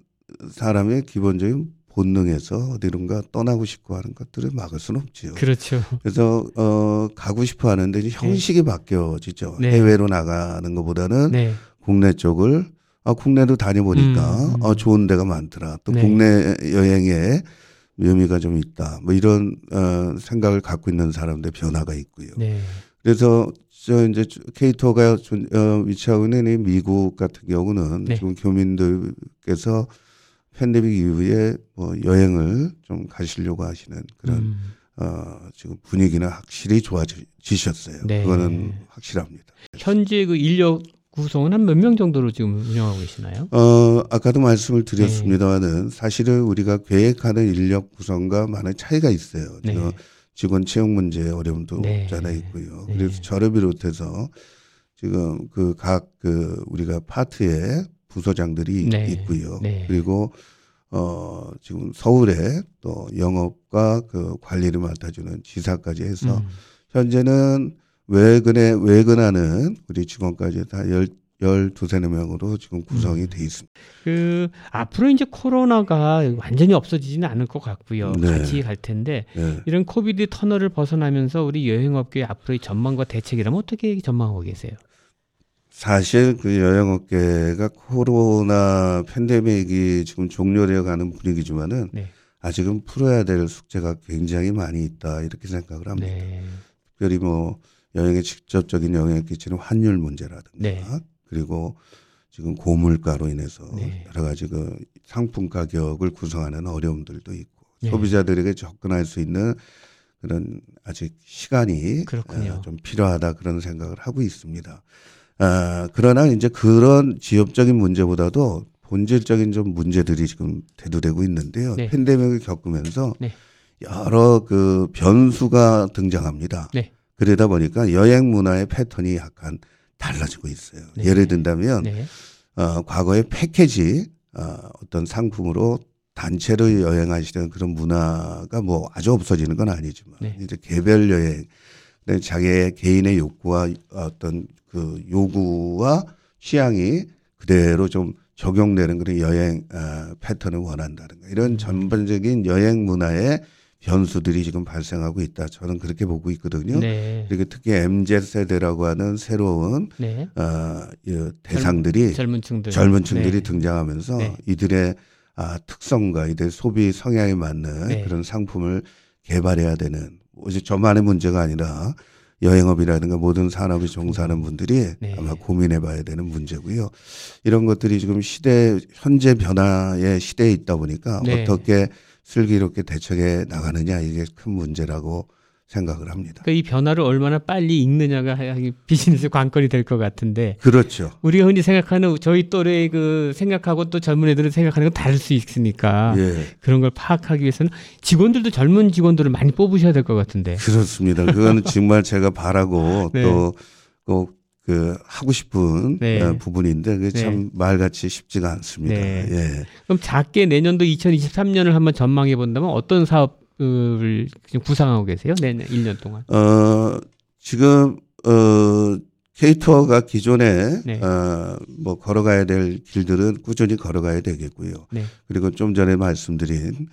사람의 기본적인 본능에서 어디론가 떠나고 싶고 하는 것들을 막을 수는 없지요. 그렇죠. 그래서 어 가고 싶어 하는데 이제 형식이 바뀌어지죠. 네. 해외로 나가는 것보다는 네. 국내 쪽을 아 국내도 다녀보니까 음, 음. 어 좋은 데가 많더라. 또 네. 국내 여행에 묘미가 좀 있다. 뭐 이런 어 생각을 갖고 있는 사람들 변화가 있고요. 네. 그래서 저 이제 K Tour가 존- 어, 위치하고 있는 이 미국 같은 경우는 네. 지금 교민들께서 팬데믹 이후에 뭐 여행을 좀 가시려고 하시는 그런 음. 어, 지금 분위기는 확실히 좋아지셨어요. 네. 그거는 확실합니다. 현재 그 인력 구성은 한 몇 명 정도로 지금 운영하고 계시나요? 어, 아까도 말씀을 드렸습니다만은 사실은 우리가 계획하는 인력 구성과 많은 차이가 있어요. 네. 직원 채용 문제 어려움도 네. 없지 않아 있고요. 네. 그래서 저를 비롯해서 지금 그 각그 우리가 파트에 부서장들이 네. 있고요. 네. 그리고 어 지금 서울에 또 영업과 그 관리를 맡아주는 지사까지 해서 음. 현재는 외근에 외근하는 우리 직원까지 다 열, 12세네 명으로 지금 구성이 음. 돼 있습니다. 그 앞으로 이제 코로나가 완전히 없어지지는 않을 것 같고요. 네. 같이 갈 텐데 예. 이런 코비드 터널을 벗어나면서 우리 여행업계의 앞으로의 전망과 대책이라면 어떻게 전망하고 계세요? 사실 그 여행업계가 코로나 팬데믹이 지금 종료되어 가는 분위기지만은 네. 아직은 풀어야 될 숙제가 굉장히 많이 있다 이렇게 생각을 합니다. 네. 특별히 뭐 여행에 직접적인 영향을 끼치는 환율 문제라든가 네. 그리고 지금 고물가로 인해서 네. 여러 가지 그 상품 가격을 구성하는 어려움들도 있고 네. 소비자들에게 접근할 수 있는 그런 아직 시간이 그렇군요. 어, 좀 필요하다 그런 생각을 하고 있습니다. 아, 그러나 이제 그런 지역적인 문제보다도 본질적인 좀 문제들이 지금 대두되고 있는데요. 네. 팬데믹을 겪으면서 네. 여러 그 변수가 등장합니다. 네. 그러다 보니까 여행 문화의 패턴이 약간 달라지고 있어요. 네. 예를 든다면 네. 어, 과거의 패키지 어, 어떤 상품으로 단체로 여행하시던 그런 문화가 뭐 아주 없어지는 건 아니지만 네. 이제 개별 여행 자기의 개인의 욕구와 어떤 그 요구와 취향이 그대로 좀 적용되는 그런 여행 어, 패턴을 원한다든가 음. 이런 전반적인 여행 문화의 변수들이 지금 발생하고 있다. 저는 그렇게 보고 있거든요. 네. 그리고 특히 MZ 세대라고 하는 새로운 네. 어, 이 대상들이 젊은 층들. 젊은 층들이 네. 등장하면서 네. 이들의 아, 특성과 이들의 소비 성향에 맞는 네. 그런 상품을 개발해야 되는 오직 저만의 문제가 아니라 여행업이라든가 모든 산업에 종사하는 분들이 네. 아마 고민해 봐야 되는 문제고요. 이런 것들이 지금 시대 현재 변화의 시대에 있다 보니까 네. 어떻게 슬기롭게 대처해 나가느냐 이게 큰 문제라고 생각을 합니다. 그러니까 이 변화를 얼마나 빨리 읽느냐가 비즈니스 관건이 될 것 같은데 그렇죠. 우리가 흔히 생각하는 저희 또래의 그 생각하고 또 젊은 애들은 생각하는 건 다를 수 있으니까 예. 그런 걸 파악하기 위해서는 직원들도 젊은 직원들을 많이 뽑으셔야 될 것 같은데. 그렇습니다. 그거는 정말 제가 바라고 네. 또꼭 그 하고 싶은 네. 어, 부분인데 그게 네. 참 말같이 쉽지가 않습니다. 네. 예. 그럼 작게 내년도 2023년을 한번 전망해 본다면 어떤 사업 을 지금 구상하고 계세요? 내년 1년 동안. 어 지금 어 K투어가 기존에 네. 어뭐 걸어가야 될 길들은 꾸준히 걸어가야 되겠고요. 네. 그리고 좀 전에 말씀드린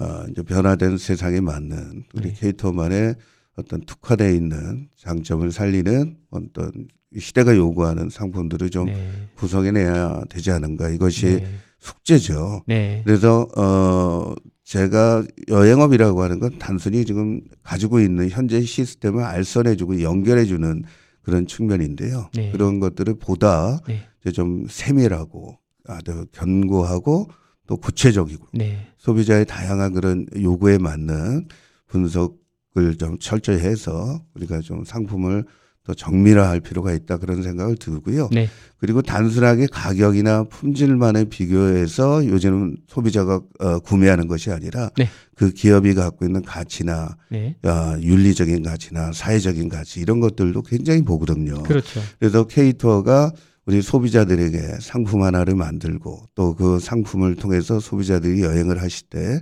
어 이제 변화된 세상에 맞는 우리 네. K투어만의 어떤 특화되어 있는 장점을 살리는 어떤 시대가 요구하는 상품들을 좀 네. 구성해내야 되지 않은가 이것이 네. 숙제죠. 네. 그래서 어 제가 여행업이라고 하는 건 단순히 지금 가지고 있는 현재 시스템을 알선해주고 연결해주는 그런 측면인데요. 네. 그런 것들을 보다 네. 이제 좀 세밀하고 아주 견고하고 또 구체적이고 네. 소비자의 다양한 그런 요구에 맞는 분석을 좀 철저히 해서 우리가 좀 상품을 더 정밀화할 필요가 있다 그런 생각을 들고요. 네. 그리고 단순하게 가격이나 품질만에 비교해서 요즘은 소비자가 어, 구매하는 것이 아니라 네. 그 기업이 갖고 있는 가치나 네. 어, 윤리적인 가치나 사회적인 가치 이런 것들도 굉장히 보거든요. 그렇죠. 그래서 K투어가 우리 소비자들에게 상품 하나를 만들고 또 그 상품을 통해서 소비자들이 여행을 하실 때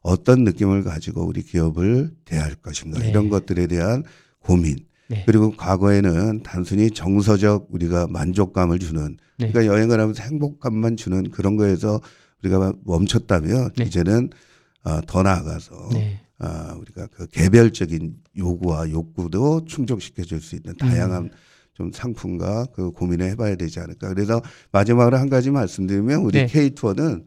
어떤 느낌을 가지고 우리 기업을 대할 것인가 네. 이런 것들에 대한 고민 네. 그리고 과거에는 단순히 정서적 우리가 만족감을 주는 네. 그러니까 여행을 하면서 행복감만 주는 그런 거에서 우리가 멈췄다면 네. 이제는 어, 더 나아가서 네. 아, 우리가 그 개별적인 요구와 욕구도 충족시켜 줄 수 있는 다양한 음. 좀 상품과 그 고민을 해봐야 되지 않을까. 그래서 마지막으로 한 가지 말씀드리면 우리 네. K2어는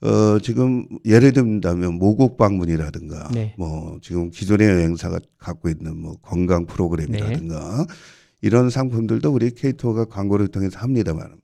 어, 지금 예를 든다면 모국 방문이라든가 네. 뭐 지금 기존의 여행사가 갖고 있는 뭐 건강 프로그램이라든가 네. 이런 상품들도 우리 K2가 광고를 통해서 합니다만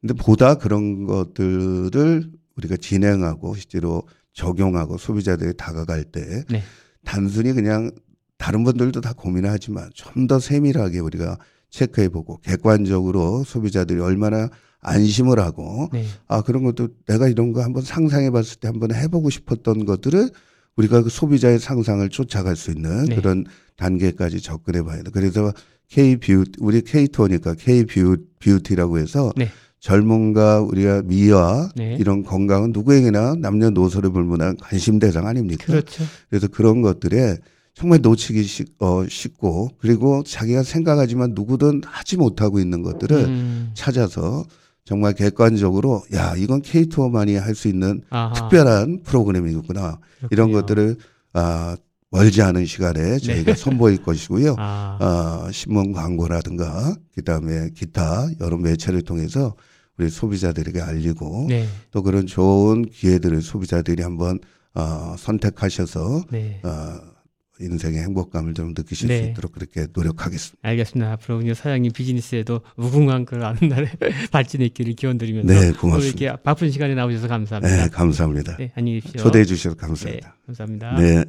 근데 보다 그런 것들을 우리가 진행하고 실제로 적용하고 소비자들이 다가갈 때 네. 단순히 그냥 다른 분들도 다 고민을 하지만 좀 더 세밀하게 우리가 체크해보고 객관적으로 소비자들이 얼마나 안심을 하고 네. 아 그런 것도 내가 이런 거 한번 상상해 봤을 때 한번 해보고 싶었던 것들을 우리가 그 소비자의 상상을 쫓아갈 수 있는 네. 그런 단계까지 접근해 봐야 돼. 그래서 K 뷰 우리 K 투어니까 K 뷰 뷰티라고 해서 네. 젊음과 우리가 미와 네. 이런 건강은 누구에게나 남녀노소를 불문한 관심 대상 아닙니까? 그렇죠. 그래서 그런 것들에 정말 놓치기 쉽, 어, 쉽고 그리고 자기가 생각하지만 누구든 하지 못하고 있는 것들을 음. 찾아서 정말 객관적으로 야 이건 K2만이 할 수 있는 아하, 특별한 프로그램이구나 이런 그렇군요. 것들을 아, 멀지 않은 시간에 저희가 선보일 것이고요. 네. 아, 어, 신문 광고라든가 그다음에 기타 여러 매체를 통해서 우리 소비자들에게 알리고 네, 또 그런 좋은 기회들을 소비자들이 한번 어, 선택하셔서 네. 어, 인생의 행복감을 좀 느끼실 네. 수 있도록 그렇게 노력하겠습니다. 알겠습니다. 앞으로 이제 사장님 비즈니스에도 무궁한 그 아는 날에 발전의 길을 기원드리면서 네, 고맙습니다. 이렇게 바쁜 시간에 나오셔서 감사합니다. 네, 감사합니다. 네, 안녕히 계십시오. 초대해 주셔서 감사합니다. 네, 감사합니다. 네.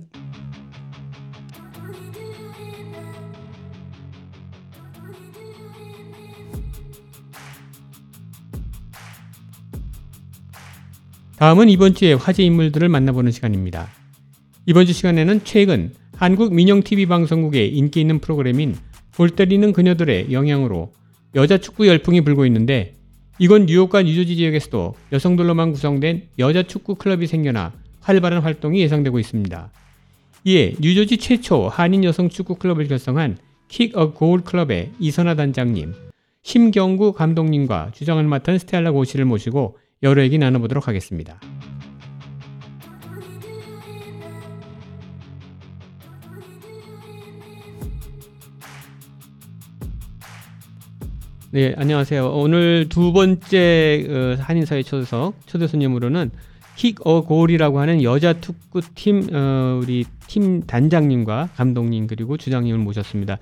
다음은 이번 주에 화제 인물들을 만나보는 시간입니다. 이번 주 시간에는 최근 한국 민영 TV 방송국의 인기 있는 프로그램인 볼 때리는 그녀들의 영향으로 여자 축구 열풍이 불고 있는데 이건 뉴욕과 뉴저지 지역에서도 여성들로만 구성된 여자 축구 클럽이 생겨나 활발한 활동이 예상되고 있습니다. 이에 뉴저지 최초 한인 여성 축구 클럽을 결성한 킥어 고울 클럽의 이선아 단장님, 심경구 감독님과 주장을 맡은 스텔라 고시를 모시고 여러 얘기 나눠보도록 하겠습니다. 네, 안녕하세요. 오늘 두 번째 어, 한인사회 초대석 초대 손님으로는 킥어 고울이라고 하는 여자 축구팀 어, 우리 팀 단장님과 감독님 그리고 주장님을 모셨습니다.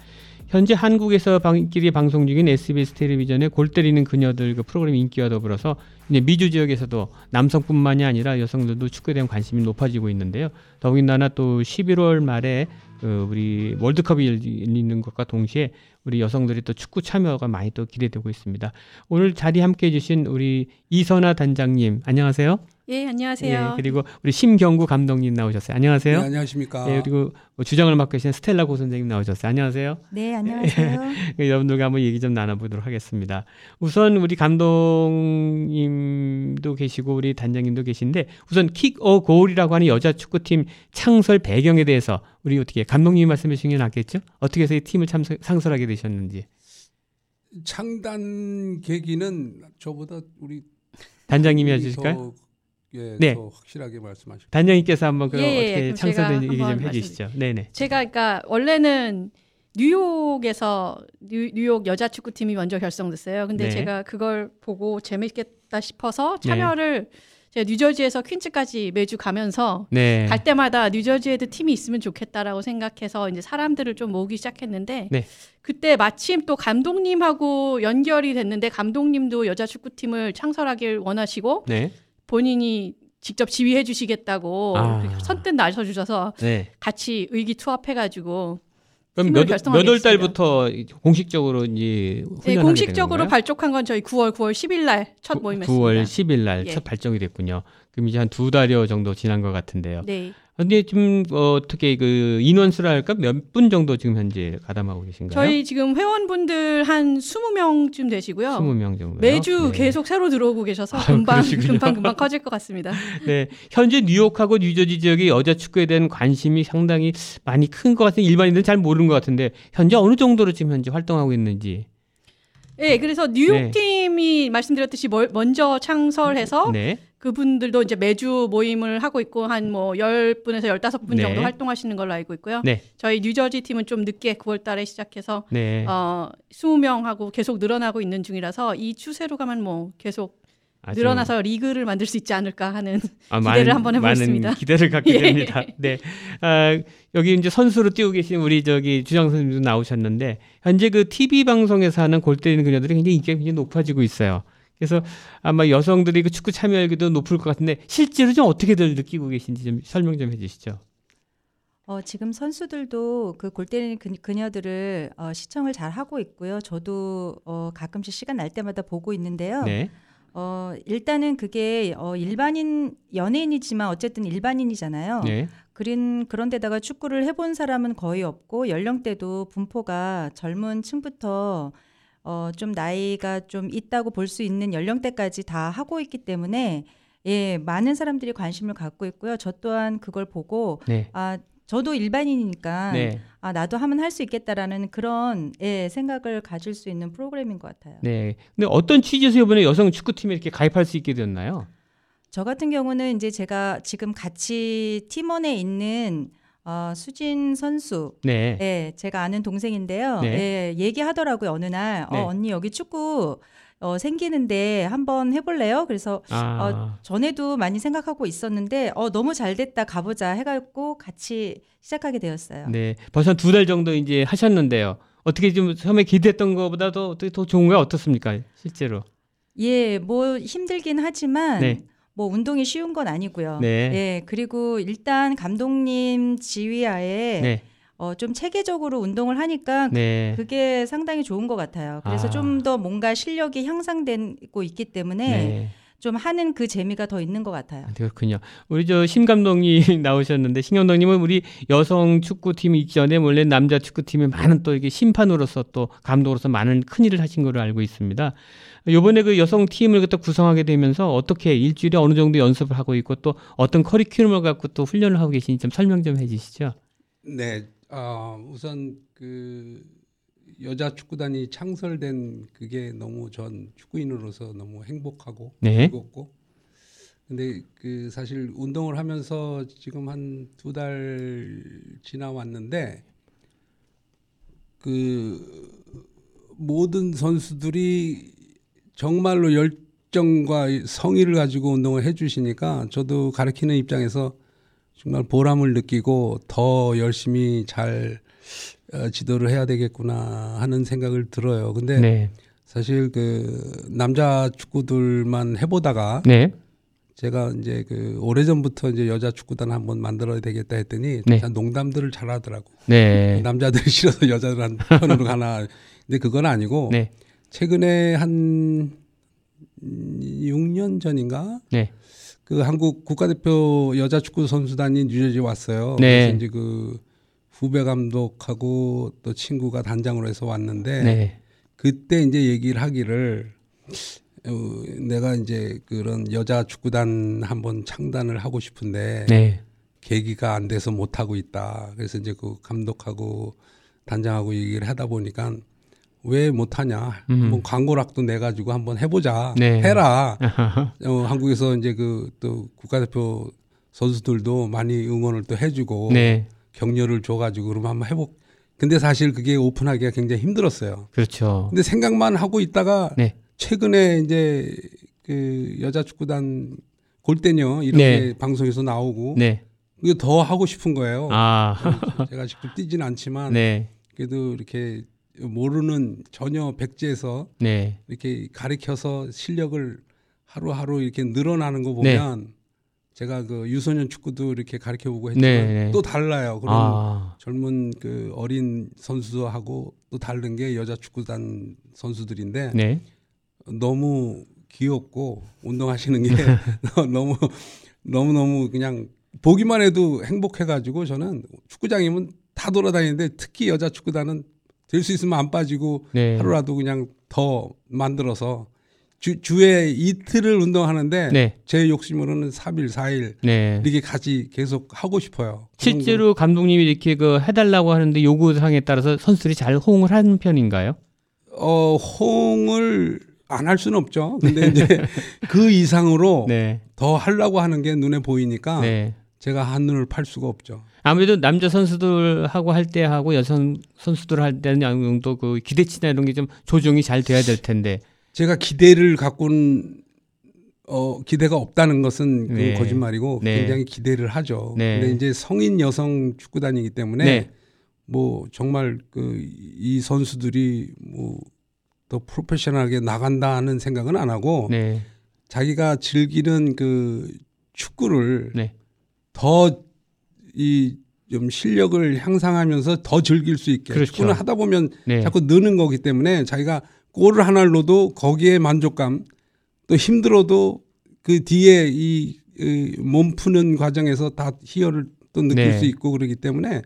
현재 한국에서 방끼리 방송 중인 SBS 텔레비전의 골 때리는 그녀들 그 프로그램 인기와 더불어서 이제 미주 지역에서도 남성뿐만이 아니라 여성들도 축구에 대한 관심이 높아지고 있는데요. 더군다나 또 11월 말에 그 우리 월드컵이 열리는 것과 동시에 우리 여성들이 또 축구 참여가 많이 또 기대되고 있습니다. 오늘 자리 함께 해주신 우리 이선아 단장님 안녕하세요. 예, 안녕하세요. 예, 그리고 우리 심경구 감독님 나오셨어요. 안녕하세요. 네, 안녕하십니까. 예, 그리고 주장을 맡고 계신 스텔라 고 선생님 나오셨어요. 안녕하세요. 네, 안녕하세요. 예, 여러분들과 한번 얘기 좀 나눠보도록 하겠습니다. 우선 우리 감독님도 계시고 우리 단장님도 계신데 우선 킥어 고울이라고 하는 여자 축구팀 창설 배경에 대해서 우리 어떻게 감독님이 말씀해 주시는 게 낫겠죠? 어떻게 해서 이 팀을 참 상설하게 되셨는지 창단 계기는 저보다 우리 단장님이 더, 해주실까요? 예, 네. 더 확실하게 말씀하시고. 단장님께서 한번 그 예, 예, 어떻게 그럼 창설된 얘기 좀 해주시죠. 네네. 제가 그러니까 원래는 뉴욕에서 뉴, 뉴욕 여자 축구팀이 먼저 결성됐어요. 근데 네. 제가 그걸 보고 재밌겠다 싶어서 참여를 제가 뉴저지에서 퀸즈까지 매주 가면서 네. 갈 때마다 뉴저지에도 팀이 있으면 좋겠다라고 생각해서 이제 사람들을 좀 모으기 시작했는데 네. 그때 마침 또 감독님하고 연결이 됐는데 감독님도 여자 축구팀을 창설하길 원하시고 네. 본인이 직접 지휘해 주시겠다고 아. 선뜻 나서 주셔서 네. 같이 의기투합해가지고 그럼 몇, 몇월. 달부터 공식적으로 이제 훈련하게 네, 된 공식적으로? 발족한 건 저희 9월 9월 10일 날 첫 모임이었습니다. 9월 10일 날 예. 첫 발족이 됐군요. 그럼 이제 한 두 달여 정도 지난 것 같은데요. 네. 근데 지금 어, 어떻게 그 인원수라 할까 몇 분 정도 지금 현재 가담하고 계신가요? 저희 지금 회원분들 한 20명쯤 되시고요. 20명 정도. 매주 계속 새로 들어오고 계셔서 아유, 금방 그러시군요. 금방 금방 커질 것 같습니다. 네, 현재 뉴욕하고 뉴저지 지역의 여자 축구에 대한 관심이 상당히 많이 큰 것 같은 일반인들은 잘 모르는 것 같은데 현재 어느 정도로 지금 현재 활동하고 있는지. 네, 그래서 뉴욕 네. 팀이 말씀드렸듯이 멀- 먼저 창설해서 네, 그분들도 이제 매주 모임을 하고 있고 한 뭐 10분에서 15분 네. 정도 활동하시는 걸로 알고 있고요. 네. 저희 뉴저지 팀은 좀 늦게 9월 달에 시작해서 네. 어 20명하고 계속 늘어나고 있는 중이라서 이 추세로 가면 뭐 계속 늘어나서 리그를 만들 수 있지 않을까 하는 아, 기대를 한번 해보겠습니다. 많은 기대를 갖게 예. 됩니다. 네. 아, 여기 이제 선수로 뛰고 계신 우리 저기 주장 선생님도 나오셨는데 현재 그 TV 방송에서 하는 골 때리는 그녀들이 굉장히 인기가 굉장히 높아지고 있어요. 그래서 아마 여성들이 그 축구 참여율도 높을 것 같은데 실제로 좀 어떻게들 느끼고 계신지 좀 설명 좀 해주시죠. 어, 지금 선수들도 그 골 때리는 그, 그녀들을 어, 시청을 잘 하고 있고요. 저도 어, 가끔씩 시간 날 때마다 보고 있는데요. 네. 어, 일단은 그게 어, 일반인 연예인이지만 어쨌든 일반인이잖아요. 네. 그린 그런데다가 축구를 해본 사람은 거의 없고 연령대도 분포가 젊은 층부터 어, 좀 나이가 좀 있다고 볼 수 있는 연령대까지 다 하고 있기 때문에 예, 많은 사람들이 관심을 갖고 있고요. 저 또한 그걸 보고 네. 아 저도 일반인이니까 네. 아 나도 하면 할 수 있겠다라는 그런 예, 생각을 가질 수 있는 프로그램인 것 같아요. 네. 근데 어떤 취지에서 이번에 여성 축구팀에 이렇게 가입할 수 있게 되었나요? 저 같은 경우는 이제 제가 지금 같이 팀원에 있는 어, 수진 선수, 네. 예, 제가 아는 동생인데요. 네. 예, 얘기하더라고요 어느 날, 네. 어, 언니 여기 축구 어, 생기는데 한번 해볼래요? 그래서 아. 전에도 많이 생각하고 있었는데 어, 너무 잘 됐다 가보자 해갖고 같이 시작하게 되었어요. 네. 벌써 두 달 정도 이제 하셨는데요. 어떻게 좀 처음에 기대했던 것보다도 어떻게 더 좋은 거야 어떻습니까? 실제로. 예, 뭐 힘들긴 하지만 네. 뭐 운동이 쉬운 건 아니고요. 네. 예, 그리고 일단 감독님 지휘하에 네. 어, 좀 체계적으로 운동을 하니까 네. 그게 상당히 좋은 것 같아요. 그래서 아. 좀더 뭔가 실력이 향상되고 있기 때문에 네. 좀 하는 그 재미가 더 있는 것 같아요. 아, 그렇군요. 우리 저 신 감독님 나오셨는데 신 감독님은 우리 여성 축구팀 있기 전에 원래 남자 축구팀에 많은 또 이게 심판으로서 또 감독으로서 많은 큰 일을 하신 걸로 알고 있습니다. 요번에 그 여성 팀을 그때 구성하게 되면서 어떻게 일주일에 어느 정도 연습을 하고 있고 또 어떤 커리큘럼을 갖고 또 훈련을 하고 계신지 좀 설명 좀 해주시죠. 네, 어, 우선 그 여자 축구단이 창설된 그게 너무 전 축구인으로서 너무 행복하고 네. 즐겁고 근데 그 사실 운동을 하면서 지금 한 두 달 지나왔는데 그 모든 선수들이 정말로 열정과 성의를 가지고 운동을 해주시니까 저도 가르치는 입장에서 정말 보람을 느끼고 더 열심히 잘 어, 지도를 해야 되겠구나 하는 생각을 들어요. 근데 네. 사실 그 남자 축구들만 해보다가 네. 제가 이제 그 오래전부터 이제 여자 축구단 한번 만들어야 되겠다 했더니 네. 다 농담들을 잘 하더라고. 네. 남자들이 싫어서 여자들 편으로 가나. 근데 그건 아니고 네. 최근에 한 6년 전인가 네. 그 한국 국가대표 여자 축구 선수단이 뉴저지 왔어요. 네. 그래서 이제 그 후배 감독하고 또 친구가 단장으로 해서 왔는데 네. 그때 이제 얘기를 하기를 어, 내가 이제 그런 여자 축구단 한번 창단을 하고 싶은데 네. 계기가 안 돼서 못 하고 있다. 그래서 이제 그 감독하고 단장하고 얘기를 하다 보니까 왜 못하냐? 음. 한번 광고락도 내 가지고 한번 해보자. 네. 해라. 어, 한국에서 이제 그 또 국가대표 선수들도 많이 응원을 또 해주고 네. 격려를 줘가지고 그러면 한번 해보. 근데 사실 그게 오픈하기가 굉장히 힘들었어요. 그렇죠. 근데 생각만 하고 있다가 네. 최근에 이제 그 여자 축구단 골대녀 이런 네. 게 방송에서 나오고 네. 이거 더 하고 싶은 거예요. 아. 제가 직접 뛰진 않지만 네. 그래도 이렇게 모르는 전혀 백지에서 네. 이렇게 가리켜서 실력을 하루하루 이렇게 늘어나는 거 보면 제가 그 유소년 축구도 이렇게 가르쳐 보고 했지만 네, 네. 또 달라요. 그런 아. 젊은 그 어린 선수하고 또 다른 게 여자 축구단 선수들인데 네. 너무 귀엽고 운동하시는 게 너무 너무 너무 그냥 보기만 해도 행복해가지고 저는 축구장이면 다 돌아다니는데 특히 여자 축구단은 될 수 있으면 안 빠지고 네. 하루라도 그냥 더 만들어서 주, 주에 이틀을 운동하는데 네. 제 욕심으로는 3일, 4일 네. 이렇게 같이 계속 하고 싶어요. 실제로 감독님이 이렇게 그 해달라고 하는데 요구 사항에 따라서 선수들이 잘 호응을 하는 편인가요? 거. 어, 호응을 안 할 수는 없죠. 근데 이제 그 이상으로 네. 더 하려고 하는 게 눈에 보이니까 네. 제가 한눈을 팔 수가 없죠. 아무래도 남자 선수들하고 할 때 하고 여성 선수들 할 때는 어느 정도 그 기대치나 이런 게 좀 조정이 잘 돼야 될 텐데. 제가 기대를 갖고는 어 기대가 없다는 것은 그건 네. 거짓말이고 네. 굉장히 기대를 하죠. 네. 근데 이제 성인 여성 축구단이기 때문에 네. 뭐 정말 그 이 선수들이 뭐 더 프로페셔널하게 나간다는 생각은 안 하고 네. 자기가 즐기는 그 축구를 네. 더 이 좀 실력을 향상하면서 더 즐길 수 있게 그렇죠. 축구는 하다 보면 네. 자꾸 느는 거기 때문에 자기가 골을 하나를 넣어도 거기에 만족감 또 힘들어도 그 뒤에 이, 이, 몸 푸는 과정에서 다 희열을 또 느낄 네. 수 있고 그러기 때문에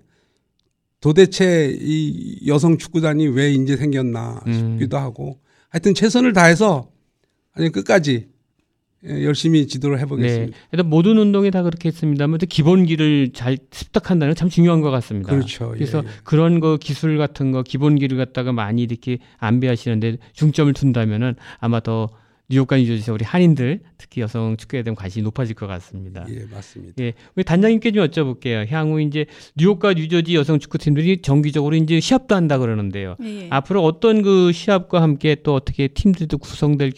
도대체 이 여성 축구단이 왜 이제 생겼나 음. 싶기도 하고 하여튼 최선을 다해서 아니 끝까지 예, 열심히 지도를 네. 해보겠습니다. 일단 모든 운동에 다 그렇게 했습니다만 또 기본기를 잘 습득한다는 건 참 중요한 것 같습니다. 그렇죠. 그래서 예, 예. 그런 거 기술 같은 거 기본기를 갖다가 많이 이렇게 안배하시는데 중점을 둔다면은 아마 더 뉴욕과 뉴저지에서 우리 한인들 특히 여성 축구에 대한 관심이 높아질 것 같습니다. 예, 맞습니다. 예, 우리 단장님께 좀 여쭤볼게요. 향후 이제 뉴욕과 뉴저지 여성 축구팀들이 정기적으로 이제 시합도 한다 그러는데요. 예, 예. 앞으로 어떤 그 시합과 함께 또 어떻게 팀들도 구성될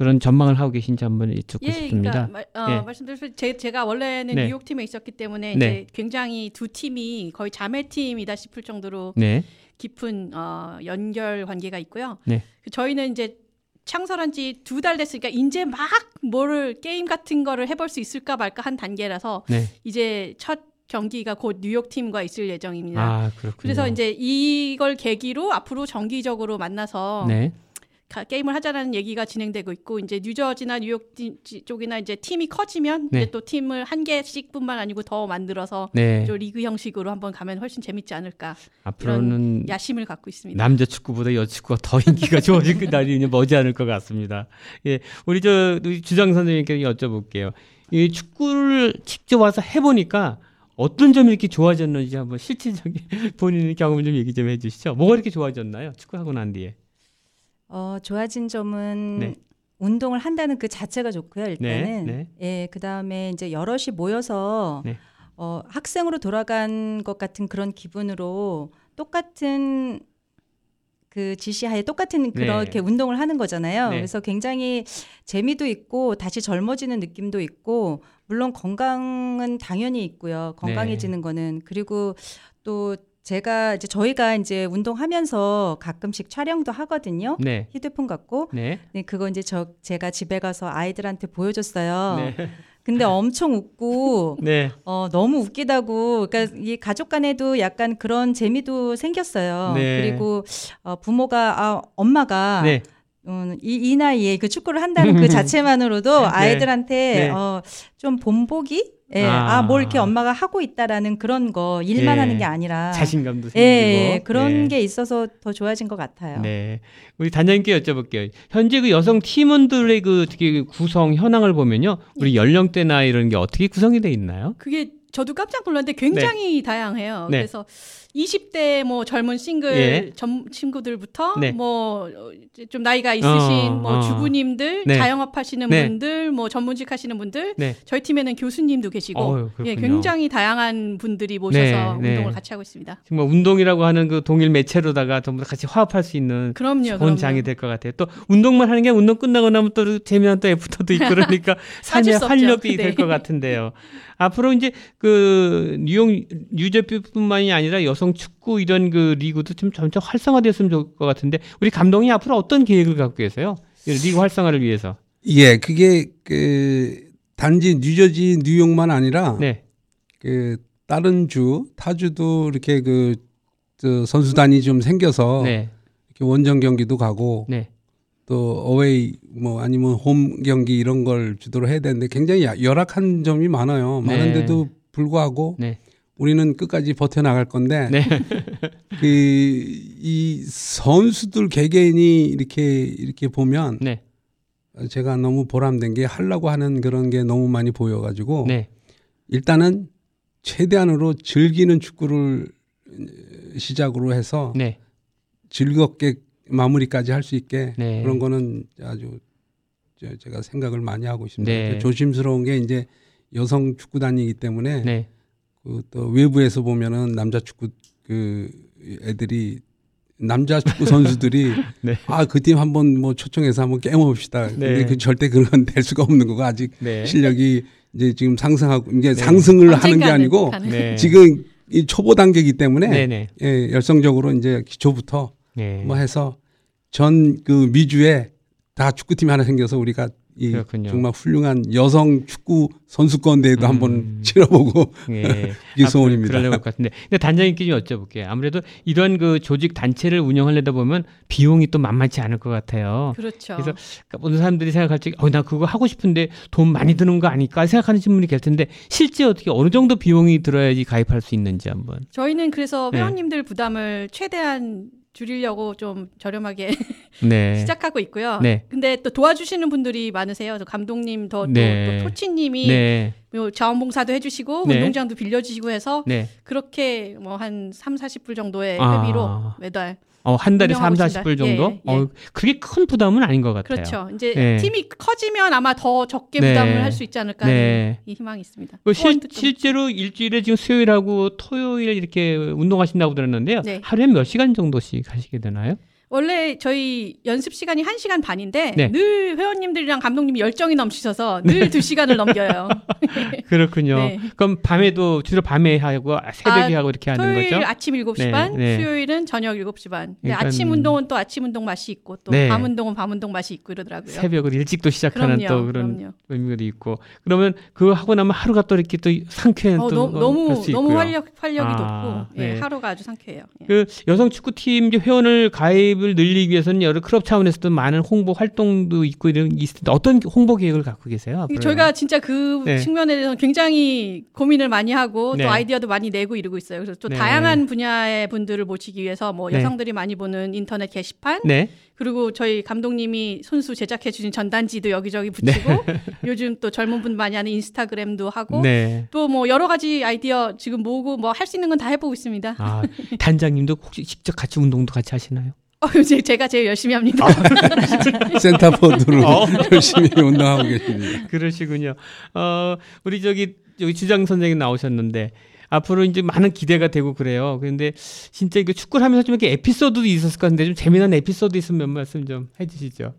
그런 전망을 하고 계신지 한번 여쭙고 예, 싶습니다. 그러니까 말, 어, 예. 말씀드렸듯이 제, 제가 원래는 네. 뉴욕 팀에 있었기 때문에 네. 이제 굉장히 두 팀이 거의 자매 팀이다 싶을 정도로 네, 깊은 어, 연결 관계가 있고요. 네. 그 저희는 이제 창설한 지 두 달 됐으니까 이제 막 뭐를 게임 같은 거를 해볼 수 있을까 말까 한 단계라서 네. 이제 첫 경기가 곧 뉴욕 팀과 있을 예정입니다. 아. 그래서 이제 이걸 계기로 앞으로 정기적으로 만나서 네, 가- 게임을 하자라는 얘기가 진행되고 있고 이제 뉴저지나 뉴욕 쪽이나 이제 팀이 커지면 네. 이제 또 팀을 한 개씩뿐만 아니고 더 만들어서 네. 좀 리그 형식으로 한번 가면 훨씬 재밌지 않을까 앞으로는 야심을 갖고 있습니다. 남자 축구보다 여자 축구가 더 인기가 좋아질 그 날이 이제 머지 않을 것 같습니다. 예, 우리 저 주장 선생님께 여쭤볼게요. 이 축구를 직접 와서 해보니까 어떤 점이 이렇게 좋아졌는지 한번 실질적인 본인의 경험을 좀 얘기 좀 해주시죠. 뭐가 이렇게 좋아졌나요? 축구하고 난 뒤에. 어, 좋아진 점은 네. 운동을 한다는 그 자체가 좋고요. 일단은 네, 예, 그다음에 이제 여럿이 모여서 네. 어, 학생으로 돌아간 것 같은 그런 기분으로 똑같은 그 지시하에 똑같은 그렇게 운동을 하는 거잖아요. 네. 그래서 굉장히 재미도 있고 다시 젊어지는 느낌도 있고 물론 건강은 당연히 있고요. 건강해지는 거는 그리고 또 제가 이제 저희가 이제 운동하면서 가끔씩 촬영도 하거든요. 네, 휴대폰 갖고 네, 네, 그거 이제 저 제가 집에 가서 아이들한테 보여줬어요. 네, 근데 엄청 웃고 네, 어 너무 웃기다고 그러니까 이 가족 간에도 약간 그런 재미도 생겼어요. 네. 그리고 어 부모가 아 엄마가 네, 음, 이, 이 나이에 그 축구를 한다는 그 자체만으로도 아이들한테 네. 어, 좀 본보기? 예, 아. 아, 뭐 이렇게 엄마가 하고 있다라는 그런 거 일만 예. 하는 게 아니라 자신감도 예, 생기고 예, 그런 네. 게 있어서 더 좋아진 것 같아요. 네. 우리 단장님께 여쭤볼게요. 현재 그 여성 팀원들의 그 어떻게 구성 현황을 보면요. 우리 연령대나 이런 게 어떻게 구성이 돼 있나요? 그게 저도 깜짝 놀랐는데 굉장히 다양해요. 네. 그래서 20대 뭐 젊은 싱글 예. 점, 친구들부터 네. 뭐좀 나이가 있으신 어, 뭐 어. 주부님들, 네. 자영업 하시는 네. 분들, 뭐 전문직 하시는 분들, 네. 저희 팀에는 교수님도 계시고 어휴, 예. 굉장히 다양한 분들이 모셔서 네, 네. 운동을 같이 하고 있습니다. 정말 운동이라고 하는 그 동일 매체로다가 전부 다 같이 화합할 수 있는 그럼요. 좋은 그럼요. 장이 될 것 같아요. 또 운동만 하는 게 운동 끝나고 나면 또 재미난 또 애프터도 있고 그러니까 삶의. 활력이 네. 될것 같은데요. 앞으로 이제 그 뉴욕 유저뿐만이 아니라 여성 축구 이런 그 리그도 좀 점점 활성화됐으면 좋을 것 같은데 우리 감독이 앞으로 어떤 계획을 갖고 계세요? 이 리그 활성화를 위해서. 예, 그게 그 단지 뉴저지, 뉴욕만 아니라 네. 그 다른 주, 타주도 이렇게 그저 선수단이 좀 생겨서 네. 이렇게 원정 경기도 가고 네. 또 어웨이 뭐 아니면 홈 경기 이런 걸 주도로 해야 되는데 굉장히 야- 열악한 점이 많아요. 네. 많은데도 불구하고 네. 우리는 끝까지 버텨 나갈 건데 네. 그이 선수들 개개인이 이렇게 이렇게 보면 네. 제가 너무 보람된 게 하려고 하는 그런 게 너무 많이 보여가지고 네. 일단은 최대한으로 즐기는 축구를 시작으로 해서 네. 즐겁게 마무리까지 할 수 있게 네. 그런 거는 아주 저- 제가 생각을 많이 하고 있습니다. 네. 조심스러운 게 이제 여성 축구단이기 때문에 네. 그또 외부에서 보면은 남자 축구 그 애들이 남자 축구 선수들이 네. 아그 팀 한번 뭐 초청해서 한번. 근데 네. 그 절대 그런 건 될 수가 없는 거고 아직 네. 실력이 이제 지금 상승하고 이제 상승을 하는 게 아니고 가능. 네. 지금 이 초보 단계이기 때문에 네. 네. 예, 열성적으로 이제 기초부터 네. 뭐 해서 전 그 미주에 다 축구팀이 하나 생겨서 우리가 이 그렇군요. 정말 훌륭한 여성 축구 선수권 대회도 음. 한번 치러보고 예. 이게 소원입니다. 그러려고 할것 같은데. 근데 단장님께 좀 여쭤볼게요. 아무래도 이런 그 조직 단체를 운영하려다 보면 비용이 또 만만치 않을 것 같아요. 그렇죠. 그래서 그러니까 모든 사람들이 생각할 적, 어, 나 그거 하고 싶은데 돈 많이 드는 거 아닐까 생각하는 분이 계실 텐데 실제 어떻게 어느 정도 비용이 들어야지 가입할 수 있는지 한번. 저희는 그래서 네. 회원님들 부담을 최대한 줄이려고 좀 저렴하게 네. 시작하고 있고요. 네. 근데 또 도와주시는 분들이 많으세요. 저 감독님, 더, 또- 네. 또, 토치님이 네. 뭐 자원봉사도 해주시고 네. 운동장도 빌려주시고 해서 네. 그렇게 뭐 한 3, 40불 정도의 아. 회비로 매달 어, 한 달에 3, 운영하고 40불 정도? 예, 예. 어, 그게 큰 부담은 아닌 것 같아요. 그렇죠. 이제 네. 팀이 커지면 아마 더 적게 네. 부담을 할수 있지 않을까 하는 네. 이 희망이 있습니다. 그 실, 좀- 실제로 일주일에 지금 수요일하고 토요일 이렇게 운동하신다고 들었는데요. 네. 하루에 몇 시간 정도씩 하시게 되나요? 원래 저희 연습 시간이 1시간 반인데 네. 늘 회원님들이랑 감독님이 열정이 넘치셔서 늘 2시간을 넘겨요. 그렇군요. 네. 그럼 밤에도 주로 밤에 하고 새벽에 아, 하고 이렇게 하는 토요일 거죠? 아침 7시 네, 반, 네. 수요일은 저녁 7시 반. 그러니까, 아침 음. 운동은 또 아침 운동 맛이 있고 또 네. 밤 운동은 밤 운동 맛이 있고 이러더라고요. 새벽을 일찍 또 시작하는 그럼요. 또 그런 그럼요. 의미도 있고 그러면 그거 하고 나면 하루가 또 이렇게 또 상쾌한 어, 또 너무 너무, 너무. 활력 활력이 아, 높고 예, 네. 하루가 아주 상쾌해요. 예. 그 여성 축구팀 회원을 가입 을 늘리기 위해서는 여러 클럽 차원에서도 많은 홍보 활동도 있고 이런 게 있을 텐데 어떤 홍보 계획을 갖고 계세요? 앞으로요? 저희가 진짜 그 네. 측면에 대해서 굉장히 고민을 많이 하고 네. 또 아이디어도 많이 내고 이러고 있어요. 그래서 또 네. 다양한 분야의 분들을 모시기 위해서 뭐 네. 여성들이 많이 보는 인터넷 게시판 네. 그리고 저희 감독님이 손수 제작해 주신 전단지도 여기저기 붙이고 요즘 또 젊은 분 많이 하는 인스타그램도 하고 네. 또뭐 여러 가지 아이디어 지금 모으고 뭐 할 수 있는 건 다 해보고 있습니다. 아, 단장님도 혹시 직접 같이 운동도 같이 하시나요? 어, 이제 제가 제일 열심히 합니다. 센터포드로 어. 열심히 운동하고 계십니다. 그러시군요. 어, 우리 저기 여기 주장 선생님 나오셨는데 앞으로 이제 많은 기대가 되고 그래요. 그런데 진짜 이거 축구를 하면서 좀 이렇게 에피소드도 있었을 것 같은데 좀 재미난 에피소드 있으면 몇 말씀 좀 해주시죠.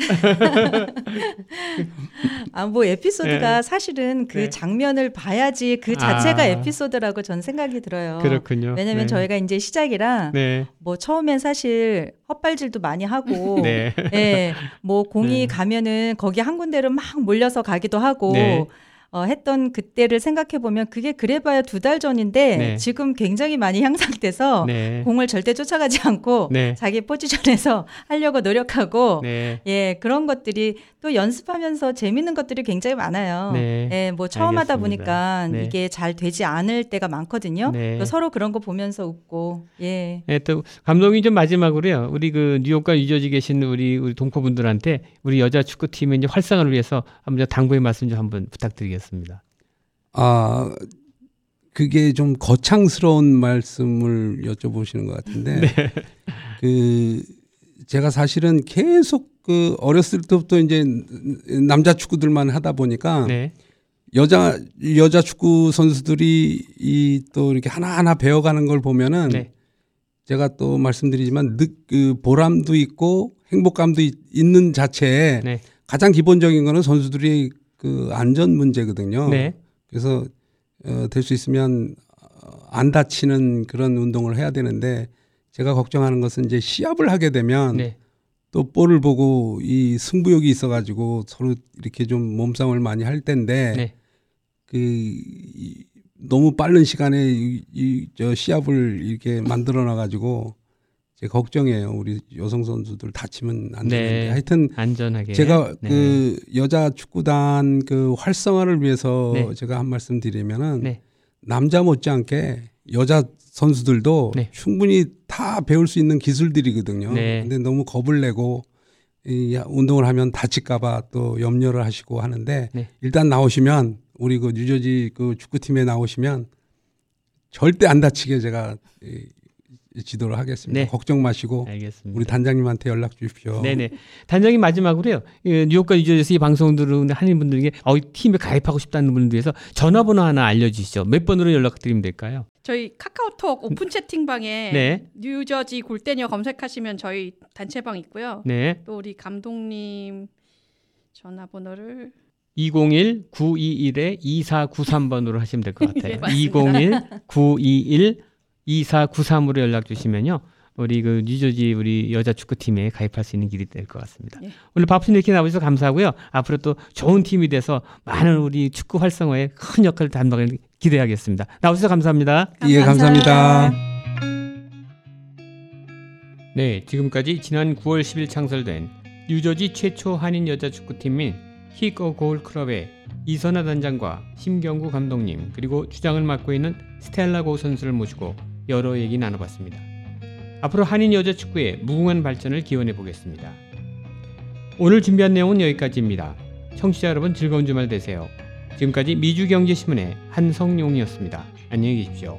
아, 뭐 에피소드가 네. 사실은 그 네. 장면을 봐야지 그 자체가 아. 에피소드라고 전 생각이 들어요. 그렇군요. 왜냐면 네. 저희가 이제 시작이라 네. 뭐 처음엔 사실 헛발질도 많이 하고 네. 예, 뭐 공이 네. 가면은 거기 한 군데로 막 몰려서 가기도 하고 네. 어, 했던 그때를 생각해 보면 그게 그래봐야 두 달 전인데 네. 지금 굉장히 많이 향상돼서 네. 공을 절대 쫓아가지 않고 네. 자기 포지션에서 하려고 노력하고 네. 예 그런 것들이 또 연습하면서 재밌는 것들이 굉장히 많아요. 네. 예, 뭐 처음 하다 알겠습니다. 보니까 네. 이게 잘 되지 않을 때가 많거든요. 네. 또 서로 그런 거 보면서 웃고 예. 네, 또 감독님 좀 마지막으로요. 우리 그 뉴욕과 유저지 계신 우리 우리 동포분들한테 우리 여자 축구팀의 이제 활성화를 위해서 한번 당부의 말씀 좀 한번 부탁드리겠습니다. 아 그게 좀 거창스러운 말씀을 여쭤보시는 것 같은데 그 제가 사실은 계속 그 어렸을 때부터 이제 남자 축구들만 하다 보니까 네. 여자 여자 축구 선수들이 이 또 이렇게 하나하나 배워가는 걸 보면은 네. 제가 또 말씀드리지만 느, 그 보람도 있고 행복감도 있, 는 자체에 네. 가장 기본적인 거는 선수들이 그 안전 문제거든요. 네. 그래서 어, 될 수 있으면 어, 안 다치는 그런 운동을 해야 되는데 제가 걱정하는 것은 이제 시합을 하게 되면 네. 또 볼을 보고 이 승부욕이 있어가지고 서로 이렇게 좀 몸싸움을 많이 할 텐데 네. 그 이, 너무 빠른 시간에 이, 이, 저 시합을 이렇게 만들어 놔가지고 제 걱정이에요. 우리 여성 선수들 다치면 안 되는데 네. 하여튼 안전하게. 제가 네. 그 여자 축구단 그 활성화를 위해서 네. 제가 한 말씀 드리면은 네. 남자 못지않게 여자 선수들도 네. 충분히 다 배울 수 있는 기술들이거든요. 네. 근데 너무 겁을 내고 이 운동을 하면 다칠까봐 또 염려를 하시고 하는데 네. 일단 나오시면 우리 그 뉴저지 그 축구팀에 나오시면 절대 안 다치게 제가 지도를 하겠습니다. 네. 걱정 마시고 알겠습니다. 우리 단장님한테 연락 주십시오. 네네. 단장님 마지막으로요. 예, 뉴욕과 유저에서 이 방송 들은 하는 분들에게 어, 이 팀에 가입하고 싶다는 분들 위해서 전화번호 하나 알려주시죠. 몇 번으로 연락드리면 될까요? 저희 카카오톡 오픈 채팅방에 네. 뉴저지 골대녀 검색하시면 저희 단체방 있고요. 네. 또 우리 감독님 전화번호를 201-921-2493번으로 하시면 될 것 같아요. 네, 맞습 니다. 201-921-2493으로 연락 주시면요. 우리 그 뉴저지 우리 여자 축구팀에 가입할 수 있는 길이 될 것 같습니다. 예. 오늘 바쁜 이렇게 나와주셔서 감사하고요. 앞으로 또 좋은 팀이 돼서 많은 우리 축구 활성화에 큰 역할을 담당을 기대하겠습니다. 나와주셔서 감사합니다. 예, 감사합니다. 네, 지금까지 지난 9월 10일 창설된 뉴저지 최초 한인 여자 축구팀인 킥어 고울 클럽의 이선아 단장과 심경구 감독님 그리고 주장을 맡고 있는 스텔라 고 선수를 모시고 여러 얘기 나눠봤습니다. 앞으로 한인 여자 축구의 무궁한 발전을 기원해 보겠습니다. 오늘 준비한 내용은 여기까지입니다. 청취자 여러분 즐거운 주말 되세요. 지금까지 미주경제신문의 한성용이었습니다. 안녕히 계십시오.